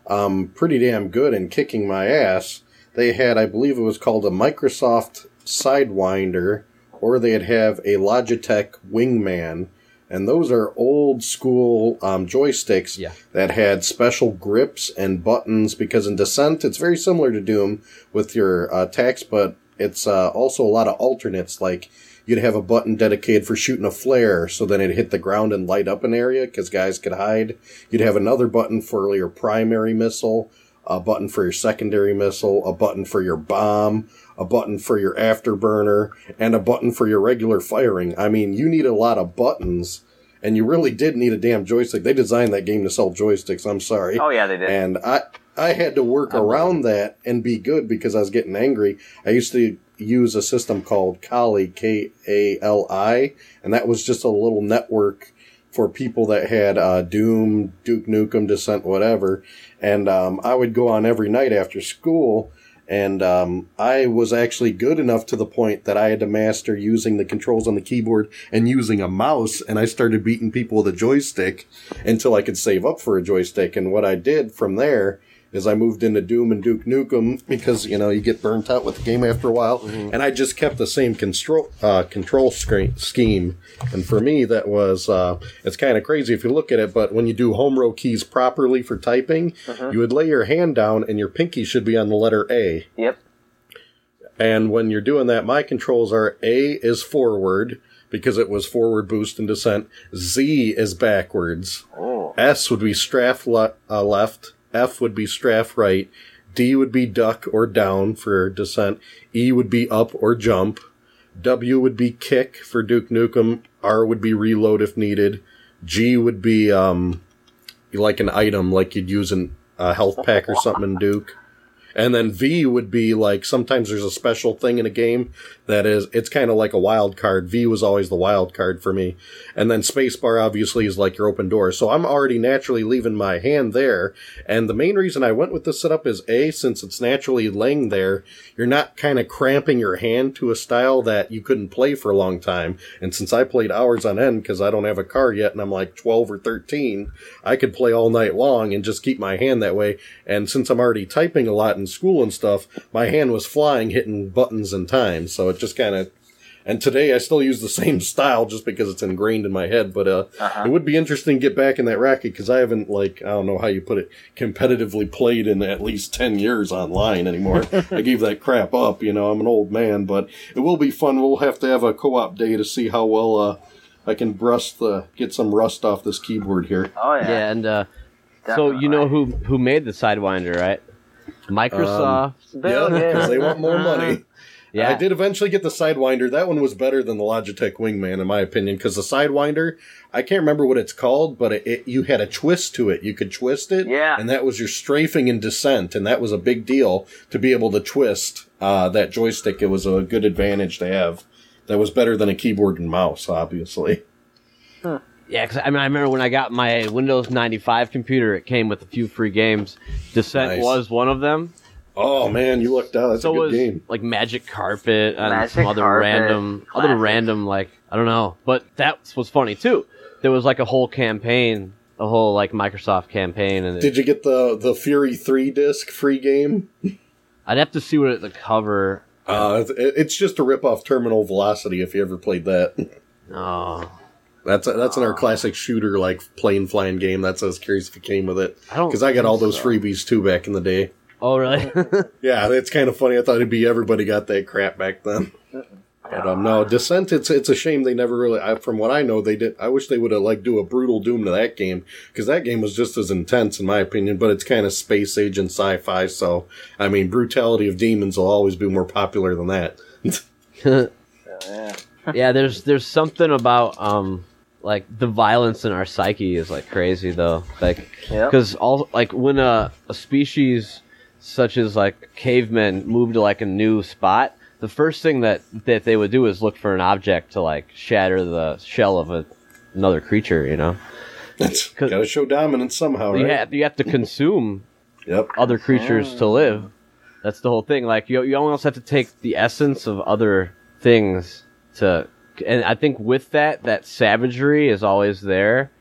um, pretty damn good in kicking my ass, they had, I believe it was called a Microsoft Sidewinder, or they'd have a Logitech Wingman. And those are old school um, joysticks Yeah. that had special grips and buttons because in Descent it's very similar to Doom with your uh, attacks, but it's uh, also a lot of alternates. Like you'd have a button dedicated for shooting a flare, so then it'd hit the ground and light up an area because guys could hide. You'd have another button for your primary missile, a button for your secondary missile, a button for your bomb, a button for your afterburner, and a button for your regular firing. I mean, you need a lot of buttons. And you really did need a damn joystick. They designed that game to sell joysticks. I'm sorry. Oh yeah, they did. And I I had to work around that and be good because I was getting angry. I used to use a system called Kali, K A L I, and that was just a little network for people that had uh, Doom, Duke Nukem, Descent, whatever. And um, I would go on every night after school. And um, I was actually good enough to the point that I had to master using the controls on the keyboard and using a mouse. And I started beating people with a joystick until I could save up for a joystick. And what I did from there is I moved into Doom and Duke Nukem because you know you get burnt out with the game after a while, and I just kept the same control uh, control screen, scheme. And for me, that was uh, it's kind of crazy if you look at it. But when you do home row keys properly for typing, you would lay your hand down and your pinky should be on the letter A. Yep. And when you're doing that, my controls are A is forward because it was forward boost and Descent. Z is backwards. Oh. S would be strafe le- uh, left. F would be strafe right. D would be duck or down for Descent. E would be up or jump. W would be kick for Duke Nukem. R would be reload if needed. G would be um, like an item, like you'd use in a health pack or something in Duke. And then V would be like sometimes there's a special thing in a game that is it's kind of like a wild card. V was always the wild card for me. And then spacebar obviously is like your open door. So I'm already naturally leaving my hand there. And the main reason I went with this setup is A, since it's naturally laying there, you're not kind of cramping your hand to a style that you couldn't play for a long time. And since I played hours on end because I don't have a car yet and I'm like 12 or 13, I could play all night long and just keep my hand that way. And since I'm already typing a lot in school and stuff, my hand was flying, hitting buttons and time. So it just kind of, and today I still use the same style just because it's ingrained in my head. But uh, Uh-huh. it would be interesting to get back in that racket because I haven't like I don't know how you put it competitively played in at least ten years online anymore. I gave that crap up. You know, I'm an old man, but it will be fun. We'll have to have a co-op day to see how well uh, I can rust the get some rust off this keyboard here. Oh yeah. Yeah, and uh, so you know who who made the Sidewinder, right? Microsoft. Bill Yeah, because they want more money. yeah, I did eventually get the Sidewinder. That one was better than the Logitech Wingman, in my opinion, because the Sidewinder, I can't remember what it's called, but it, it, you had a twist to it. You could twist it, Yeah. and that was your strafing and Descent, and that was a big deal to be able to twist uh, that joystick. It was a good advantage to have. That was better than a keyboard and mouse, obviously. Yeah, because I mean, I remember when I got my Windows 95 computer, it came with a few free games. Descent Nice. was one of them. Oh man, you lucked out. That's so a good was game. like Magic Carpet and Magic some other Carpet, random, other classic. random like I don't know, but that was funny too. There was like a whole campaign, a whole like Microsoft campaign, and it- Did you get the the Fury three disc free game? I'd have to see what it, the cover. Uh, it- it's just a rip off Terminal Velocity. If you ever played that. Oh, That's that's in our classic shooter like plane flying game. That's I was curious if it came with it I don't because I got all those so. freebies too back in the day. oh really? Yeah, it's kind of funny. I thought it'd be everybody got that crap back then. But um, no, Descent. It's it's a shame they never really. I, from what I know, they did. I wish they would have like do a brutal Doom to that game because that game was just as intense in my opinion. But it's kind of space age and sci-fi. So I mean, brutality of demons will always be more popular than that. Yeah. yeah, there's there's something about um like the violence in our psyche is like crazy though. Like Yep. because all like when a, a species such as like cavemen move to like a new spot, the first thing that that they would do is look for an object to like shatter the shell of a, another creature. You know, That's 'Cause- got to show dominance somehow, right? you have you have to consume Yep. other creatures to ah. live. That's the whole thing. Like you, you almost have to take the essence of other things to, and I think with that, that savagery is always there,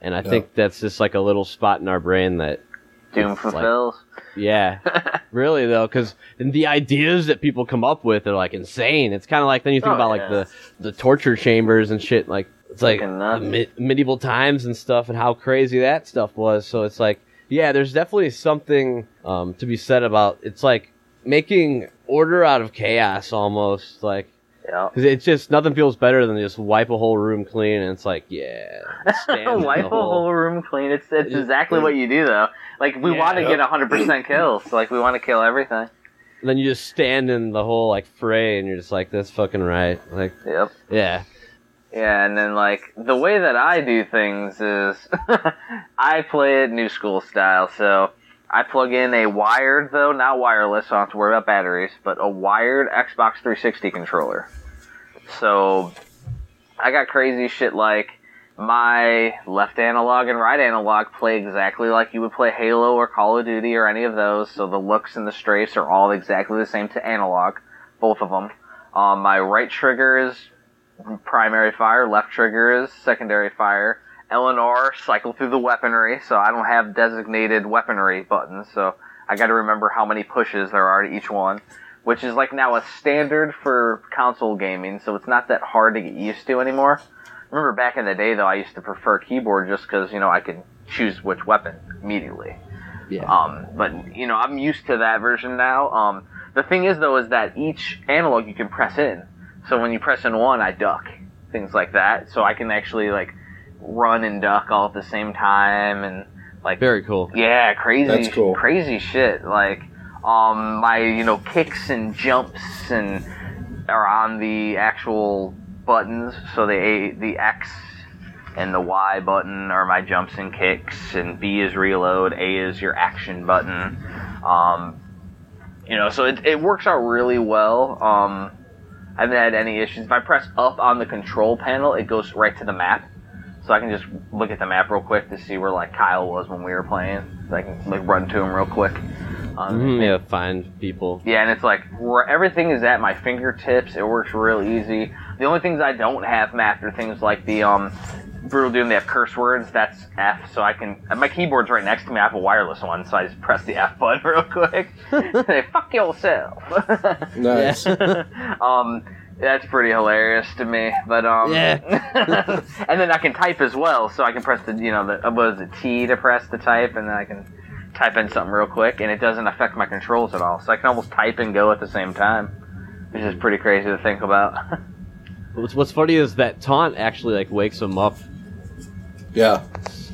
and I think that's just like a little spot in our brain that, Doom It's like- fulfills. yeah, really though, because the ideas that people come up with are like insane. It's kind of like then you think Oh, about yeah. like the the torture chambers and shit. Like it's like the me- medieval times and stuff, and how crazy that stuff was. So it's like, yeah, there's definitely something um, to be said about. It's like making order out of chaos almost. Like yeah. because it's just nothing feels better than just wipe a whole room clean, and it's like, yeah, stand in the Wipe a hole. whole room clean. It's it's exactly what you do though. Like we Yeah. want to get hundred percent kills. So, like we want to kill everything. And then you just stand in the whole like fray, and you're just like, that's fucking right. Like, Yep. yeah. Yeah, and then like the way that I do things is I play it new school style. So I plug in a wired though, not wireless, so I don't have to worry about batteries, but a wired Xbox 360 controller. So I got crazy shit like my left analog and right analog play exactly like you would play Halo or Call of Duty or any of those. So the looks and the strafes are all exactly the same to analog, both of them. Um, my right trigger is primary fire, left trigger is secondary fire. L and R cycle through the weaponry, so I don't have designated weaponry buttons, so I gotta remember how many pushes there are to each one, which is like now a standard for console gaming, so it's not that hard to get used to anymore. Remember back in the day though, I used to prefer keyboard just because, you know, I could choose which weapon immediately. Yeah. Um, but you know, I'm used to that version now. Um, the thing is though, is that each analog you can press in. So when you press in one, I duck, things like that. So I can actually like run and duck all at the same time, and like Very cool. yeah, crazy, That's cool. crazy shit. Like, um, my you know kicks and jumps and are on the actual buttons. So the A, the X and the Y button are my jumps and kicks, and B is reload. A is your action button. Um, you know, so it, it works out really well. Um, I haven't had any issues. If I press up on the control panel, it goes right to the map. So I can just look at the map real quick to see where like Kyle was when we were playing. So I can like run to him real quick. Um, Mhm, yeah, find people. yeah, and it's like where everything is at my fingertips. It works real easy. The only things I don't have mapped are things like the um, Brutal Doom. They have curse words. That's F. So I can. My keyboard's right next to me. I have a wireless one, so I just press the F button real quick. Say "fuck yourself." Nice. um, that's pretty hilarious to me. But um, Yeah. and then I can type as well, so I can press the you know the what is it T to press the type, and then I can type in something real quick, and it doesn't affect my controls at all. So I can almost type and go at the same time, which is pretty crazy to think about. What's, what's funny is that taunt actually like wakes him up, yeah.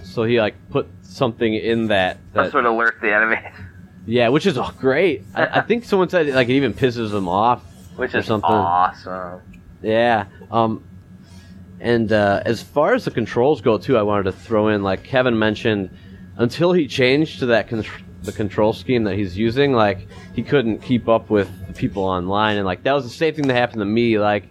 so he like put something in that. that That's what alerts the enemy, yeah, which is oh, great. I, I think someone said like it even pisses him off. Which is something. awesome. Yeah. Um, and uh, as far as the controls go, too, I wanted to throw in like Kevin mentioned, until he changed to that con- the control scheme that he's using, like he couldn't keep up with the people online, and like that was the same thing that happened to me. Like,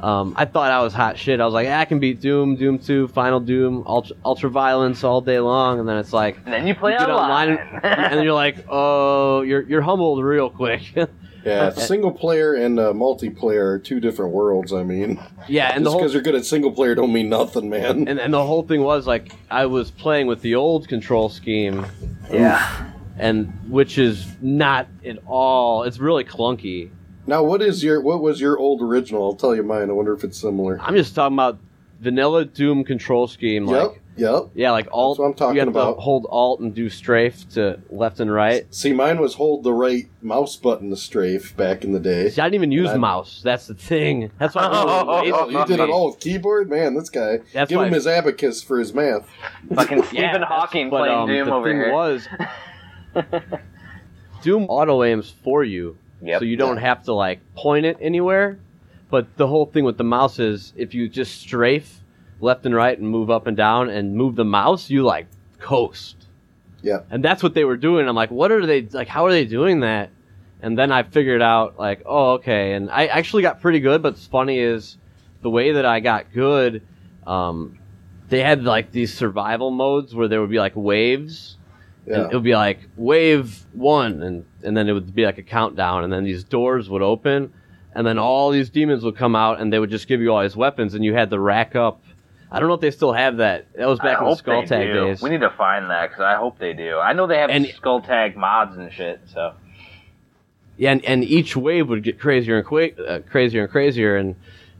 um, I thought I was hot shit. I was like, "Ah, I can beat Doom, Doom Two, Final Doom, Ultra, Ultra Violence all day long, and then it's like. And then you play you get online. online, and then you're like, "Oh, you're you're humbled real quick." Yeah, single player and uh, multiplayer are two different worlds. I mean, yeah, and the just whole because you're good at single player don't mean nothing, man. and, and the whole thing was like I was playing with the old control scheme, yeah. and which is not at all. It's really clunky. Now, what is your what was your old original? I'll tell you mine. I wonder if it's similar. I'm just talking about vanilla Doom control scheme. Like yep, yep. yeah, like alt. what I'm talking you have about. to hold alt and do strafe to left and right. See, mine was hold the right mouse button to strafe back in the day. See, I didn't even use I- mouse. That's the thing. That's why. Oh, it Oh, was you did it all with keyboard, man. This guy. That's Give why- him his abacus for his math. Fucking Yeah, Stephen that's- Hawking but, playing um, Doom the over thing here. was Doom auto aims for you. Yep. So you don't have to like point it anywhere. But the whole thing with the mouse is if you just strafe left and right and move up and down and move the mouse, you like coast. Yeah. And that's what they were doing. I'm like, what are they like? How are they doing that? And then I figured out like, oh, okay. And I actually got pretty good. But what's funny is the way that I got good. Um, they had like these survival modes where there would be like waves. Yeah. And it would be like wave one, and and then it would be like a countdown, and then these doors would open, and then all these demons would come out, and they would just give you all these weapons, and you had to rack up. I don't know if they still have that. That was back I in the Skulltag do. days. We need to find that because I hope they do. I know they have And- Skulltag mods and shit. So Yeah, and, and each wave would get crazier and qua- uh, crazier and crazier, and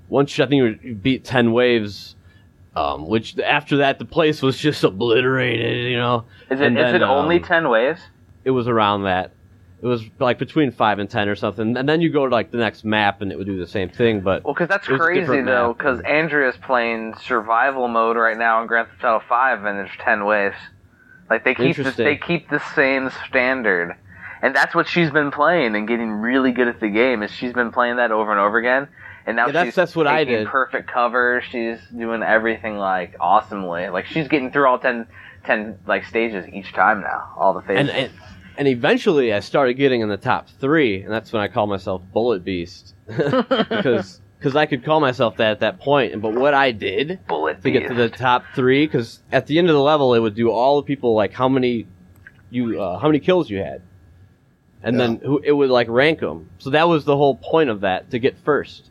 once I think you would beat ten waves, um, which after that the place was just obliterated. You know, is it is then, it only um, ten waves? it was around that. It was like between five and ten or something, and then you go to like the next map, and it would do the same thing. But Well, because that's It was a crazy though. Because Andrea's playing survival mode right now in Grand Theft Auto Five, and there's ten waves. Like they keep the, they keep the same standard, and that's what she's been playing and getting really good at the game. Is she's been playing that over and over again, and now Yeah, that's- she's that's what I did. Perfect cover. She's doing everything like awesomely. Like she's getting through all 10, 10 like stages each time now. All the phases. and, and and eventually I started getting in the top three, and that's when I call myself Bullet Beast because because I could call myself that at that point. But what I did bullet to get to the top three, because at the end of the level it would do all the people like how many you uh, how many kills you had, and then who it would like rank them. So that was the whole point of that to get first,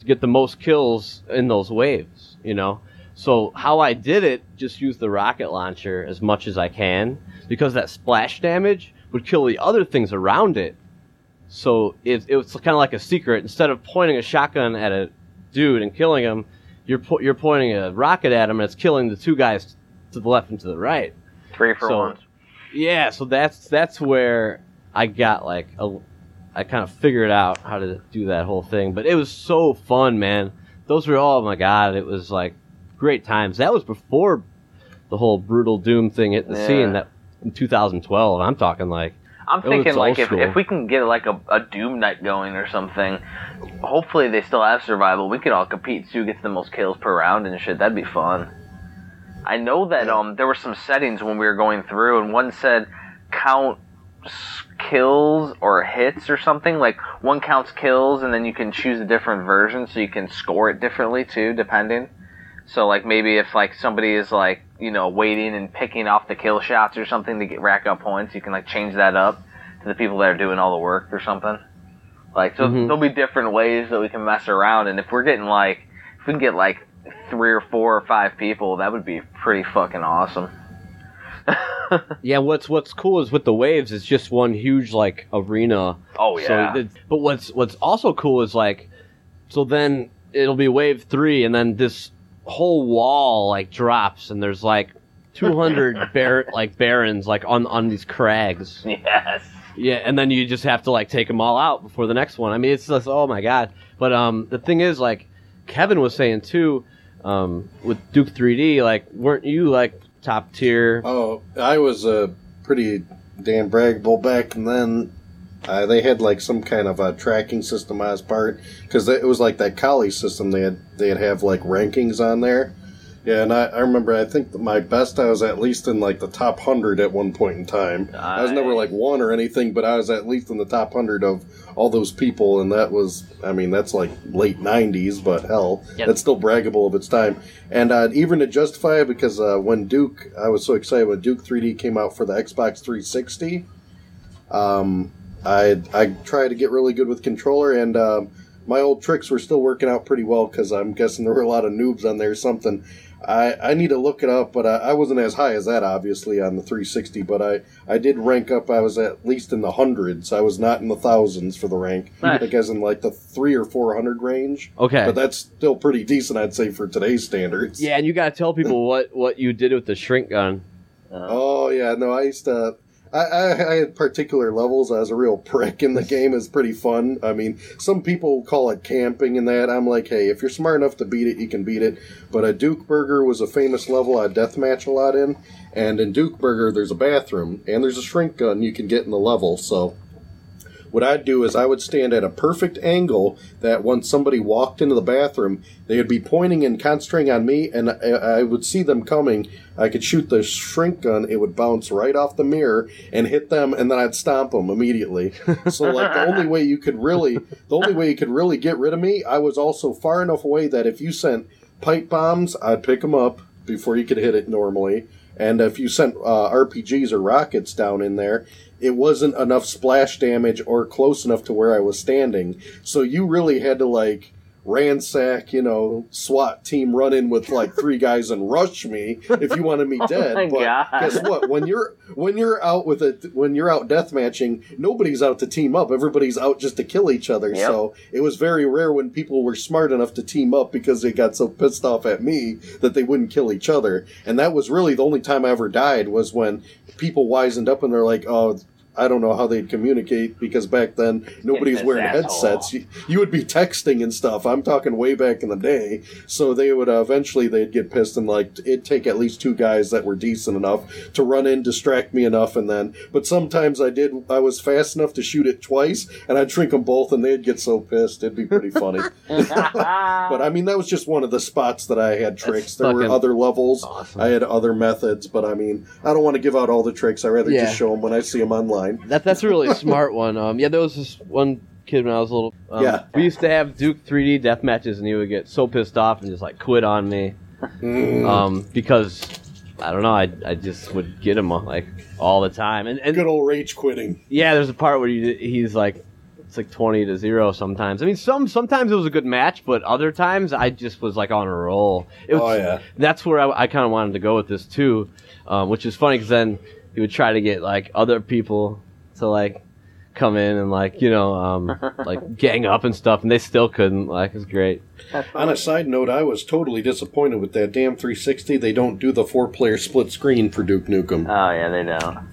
to get the most kills in those waves. You know. So how I did it, just use the rocket launcher as much as I can because that splash damage would kill the other things around it. So it, it was kind of like a secret. Instead of pointing a shotgun at a dude and killing him, you're po- you're pointing a rocket at him and it's killing the two guys to the left and to the right. three for so- ones. Yeah, so that's that's where I got like a, I kind of figured out how to do that whole thing. But it was so fun, man. Those were oh my god, it was like great times. That was before the whole brutal doom thing hit the Yeah. scene. That in 2012. I'm talking like I'm thinking like if, school. if we can get like a, a Doom night going or something, hopefully they still have survival. We could all compete see who gets the most kills per round and shit. That'd be fun. I know that um there were some settings when we were going through, and one said count kills or hits or something. Like one counts kills, and then you can choose a different version, so you can score it differently too, depending. So like maybe if like somebody is like you know waiting and picking off the kill shots or something to get rack up points, you can like change that up to the people that are doing all the work or something. Like so Mhm. there'll be different ways that we can mess around, and if we're getting like if we can get like three or four or five people, that would be pretty fucking awesome. yeah. What's what's cool is with the waves, it's just one huge like arena. oh yeah. So, but what's what's also cool is like, so then it'll be wave three, and then this whole wall like drops, and there's like 200 bar like barons like on on these crags. yes. Yeah, and then you just have to like take them all out before the next one. I mean, it's just oh my god. But um, the thing is, like Kevin was saying too, um, with Duke 3D, like weren't you like top tier? Oh, I was a pretty damn braggable back and then. Uh, they had like some kind of a tracking system as part because it was like that Kali system. They had they'd have like rankings on there. Yeah, and I, I remember I think my best I was at least in like the top hundred at one point in time. I was never like one or anything, but I was at least in the top hundred of all those people, and that was I mean that's like late '90s, but hell, Yep. that's still braggable of its time. And uh, even to justify it, because uh, when Duke, I was so excited when Duke 3D came out for the Xbox 360. Um, I I tried to get really good with controller, and um, my old tricks were still working out pretty well because I'm guessing there were a lot of noobs on there or something. I, I need to look it up, but I, I wasn't as high as that, obviously, on the 360. But I, I did rank up. I was at least in the hundreds. I was not in the thousands for the rank. Nice. Like as in like the three or four hundred range. Okay. But that's still pretty decent, I'd say, for today's standards. yeah, and you gotta tell people what what you did with the shrink gun. Oh yeah, no, I used to. I, I, I had particular levels. I was a real prick in the game. is pretty fun. I mean, some people call it camping and that. I'm like, hey, if you're smart enough to beat it, you can beat it. But a Duke Burger was a famous level I deathmatch a lot in. And in Duke Burger, there's a bathroom and there's a shrink gun you can get in the level. So what I'd do is I would stand at a perfect angle that when somebody walked into the bathroom, they would be pointing and concentrating on me, and I, I would see them coming. I could shoot the shrink gun; it would bounce right off the mirror and hit them, and then I'd stomp them immediately. So, like the only way you could really, the only way you could really get rid of me, I was also far enough away that if you sent pipe bombs, I'd pick them up before you could hit it normally. And if you sent uh, RPGs or rockets down in there, it wasn't enough splash damage or close enough to where I was standing. So you really had to like ransack, you know, SWAT team run in with like three guys and rush me if you wanted me oh dead. my but God. guess what? When you're when you're out with it when you're out death matching, nobody's out to team up. Everybody's out just to kill each other. Yep. So it was very rare when people were smart enough to team up because they got so pissed off at me that they wouldn't kill each other. And that was really the only time I ever died was when people wisened up and they're like, "Oh, I don't know how they'd communicate because back then nobody's this wearing asshole. headsets. You, you would be texting and stuff. I'm talking way back in the day. So they would uh, eventually they'd get pissed and like it'd take at least two guys that were decent enough to run in, distract me enough, and then. But sometimes I did. I was fast enough to shoot it twice, and I'd shrink them both, and they'd get so pissed. It'd be pretty funny. but I mean, that was just one of the spots that I had tricks. there were other levels. awesome. I had other methods, but I mean, I don't want to give out all the tricks. I rather Yeah. just show them when I see them online. That that's a really smart one. Um, yeah, there was this one kid when I was little. Um, Yeah. we used to have Duke 3D death matches, and he would get so pissed off and just like quit on me. Mm. Um, because I don't know, I I just would get him like all the time, and and Good old rage quitting. yeah, there's a part where he, he's like. It's like twenty to zero sometimes. I mean, some sometimes it was a good match, but other times I just was like on a roll. It was, Oh, yeah. that's where I, I kind of wanted to go with this too, um, which is funny because then he would try to get like other people to like come in and like you know um, like gang up and stuff, and they still couldn't. Like it's great. On a side note, I was totally disappointed with that damn 360. They don't do the four player split screen for Duke Nukem. Oh yeah, they don't.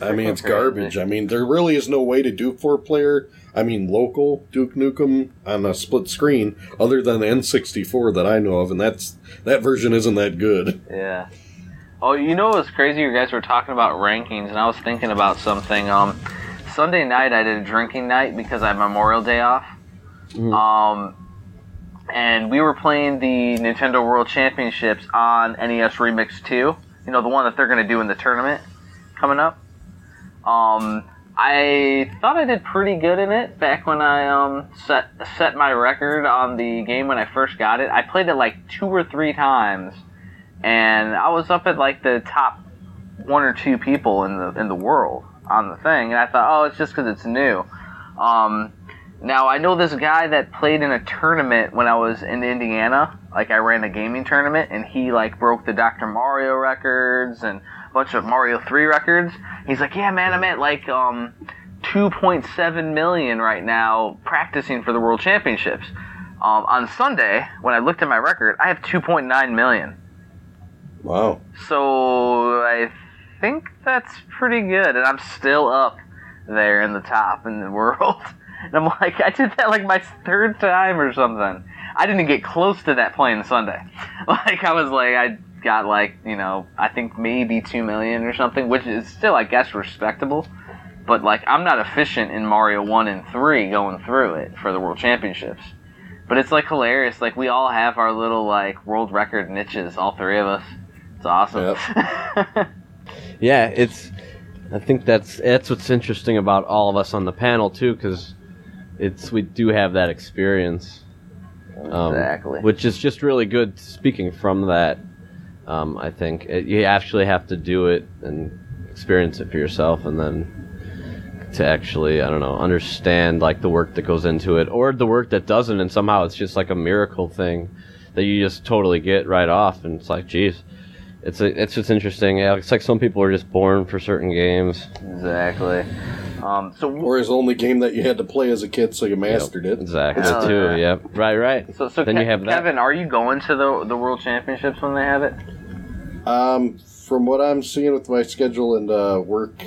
I mean, it's garbage. I mean, there really is no way to do four player, I mean, local Duke Nukem on a split screen other than the N64 that I know of, and that's that version isn't that good. Yeah. Oh, you know what's crazy? You guys were talking about rankings, and I was thinking about something. Um, Sunday night I did a drinking night because I had Memorial Day off. Mhm. Um, and we were playing the Nintendo World Championships on NES Remix 2. You know, the one that they're going to do in the tournament coming up. Um, I thought I did pretty good in it back when I um, set set my record on the game when I first got it. I played it like two or three times, and I was up at like the top one or two people in the in the world on the thing. And I thought, oh, it's just because it's new. Um, now I know this guy that played in a tournament when I was in Indiana. Like I ran a gaming tournament, and he like broke the Dr. Mario records and a bunch of Mario Three records. He's like, yeah, man, I'm at like um, 2.7 million right now practicing for the World Championships. Um, on Sunday, when I looked at my record, I have 2.9 million. Wow. So I think that's pretty good, and I'm still up there in the top in the world. And I'm like, I did that like my third time or something. I didn't get close to that playing Sunday. Like I was like, I got like you know, I think maybe two million or something, which is still I guess respectable. But like, I'm not efficient in Mario one and three going through it for the World Championships. But it's like hilarious. Like we all have our little like world record niches, all three of us. Awesome. Yeah, it's. I think that's that's what's interesting about all of us on the panel too, because it's we do have that experience. Um, Exactly. Which is just really good. Speaking from that, um, I think it, you actually have to do it and experience it for yourself, and then to actually, I don't know, understand like the work that goes into it, or the work that doesn't, and somehow it's just like a miracle thing that you just totally get right off, and it's like, geez. It's a, it's just interesting. Yeah, it's like some people are just born for certain games. Exactly. Um, so, Or his only game that you had to play as a kid, so you mastered it. Exactly. Hell too. yeah. Yep. Right. Right. so, so Then Ke- you have that. Kevin, are you going to the the World Championships when they have it? Um, from what I'm seeing with my schedule and uh, work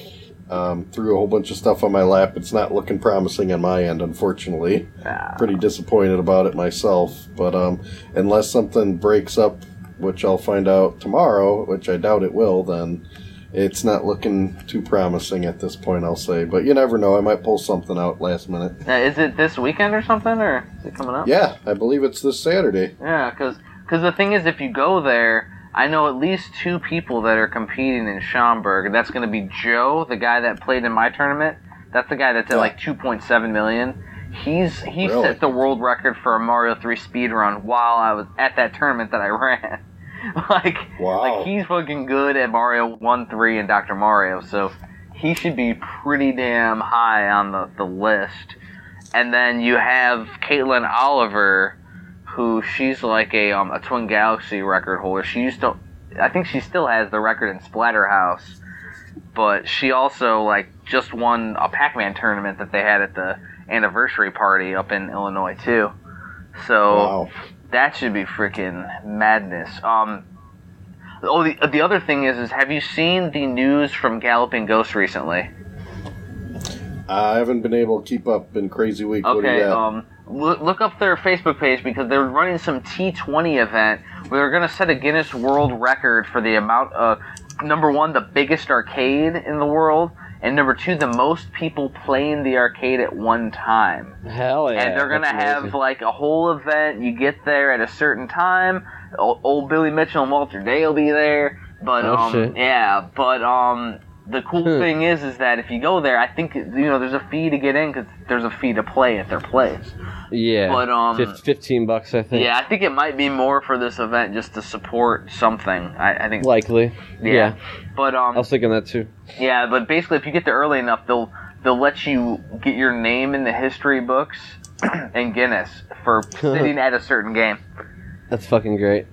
um, through a whole bunch of stuff on my lap, it's not looking promising on my end, unfortunately. Ah, Pretty disappointed about it myself. But um, unless something breaks up, which I'll find out tomorrow, which I doubt it will, then it's not looking too promising at this point. I'll say, but you never know. I might pull something out last minute. Now, is it this weekend or something, or is it coming up? Yeah, I believe it's this Saturday. Yeah, because cause the thing is, if you go there, I know at least two people that are competing in Schaumburg. That's going to be Joe, the guy that played in my tournament. That's the guy that's at Yeah. like 2.7 million. He's he Really? set the world record for a Mario 3 speed run while I was at that tournament that I ran. like, Wow. like he's fucking good at Mario 1, 3, and Dr. Mario. So he should be pretty damn high on the, the list. And then you have Caitlin Oliver, who she's like a um, a Twin Galaxy record holder. She used to, I think she still has the record in Splatterhouse, but she also like just won a Pac-Man tournament that they had at the anniversary party up in Illinois too. So Wow. That should be freaking madness. Um, oh, the the other thing is, is have you seen the news from Galloping Ghost recently? I haven't been able to keep up. in crazy week. what do you Okay, um, look, look up their Facebook page because they're running some T20 event where they're going to set a Guinness World Record for the amount of number one, the biggest arcade in the world, and number two, the most people playing the arcade at one time. Hell yeah! and they're gonna have amazing. like a whole event. You get there at a certain time. Old, old Billy Mitchell and Walter Day will be there. But Oh, um, shit. yeah, but um, the cool Hmm. thing is, is that if you go there, I think you know there's a fee to get in because there's a fee to play at their place. Yeah, but, um, fif- fifteen bucks I think. Yeah, I think it might be more for this event just to support something. I, I think. likely. yeah. Yeah. But um, I was thinking that too. yeah, but basically, if you get there early enough, they'll they'll let you get your name in the history books and Guinness for sitting at a certain game. That's fucking great.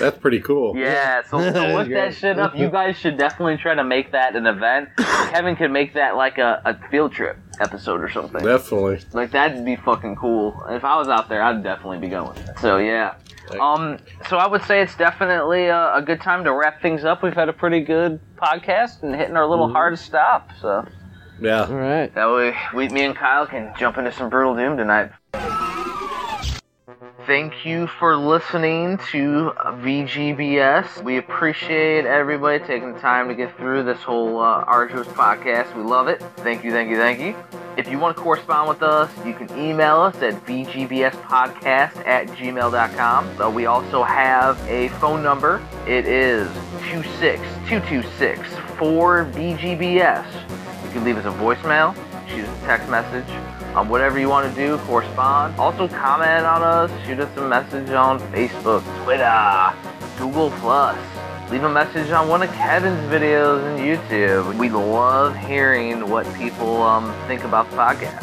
That's pretty cool. Yeah, so, so That is look that shit up. You guys should definitely try to make that an event. Kevin could make that like a, a field trip episode or something. Definitely. Like that'd be fucking cool. If I was out there, I'd definitely be going. So yeah. Um. So I would say it's definitely a, a good time to wrap things up. We've had a pretty good podcast and hitting our little hard stop. So Yeah. All right. that way, we, me and Kyle can jump into some brutal doom tonight. Thank you for listening to VGBS. We appreciate everybody taking the time to get through this whole uh, arduous podcast. We love it. Thank you, thank you, thank you. If you want to correspond with us, you can email us at vgbspodcast at gmail.com. Uh, we also have a phone number. It is 26226-4VGBS. You can leave us a voicemail, shoot us a text message, um, whatever you want to do, correspond. Also, comment on us, shoot us a message on Facebook, Twitter, Google Plus. Leave a message on one of Kevin's videos on YouTube. We love hearing what people um, think about the podcast.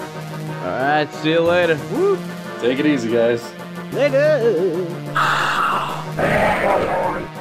All right. See you later. Woo. Take it easy, guys. Later. Bye.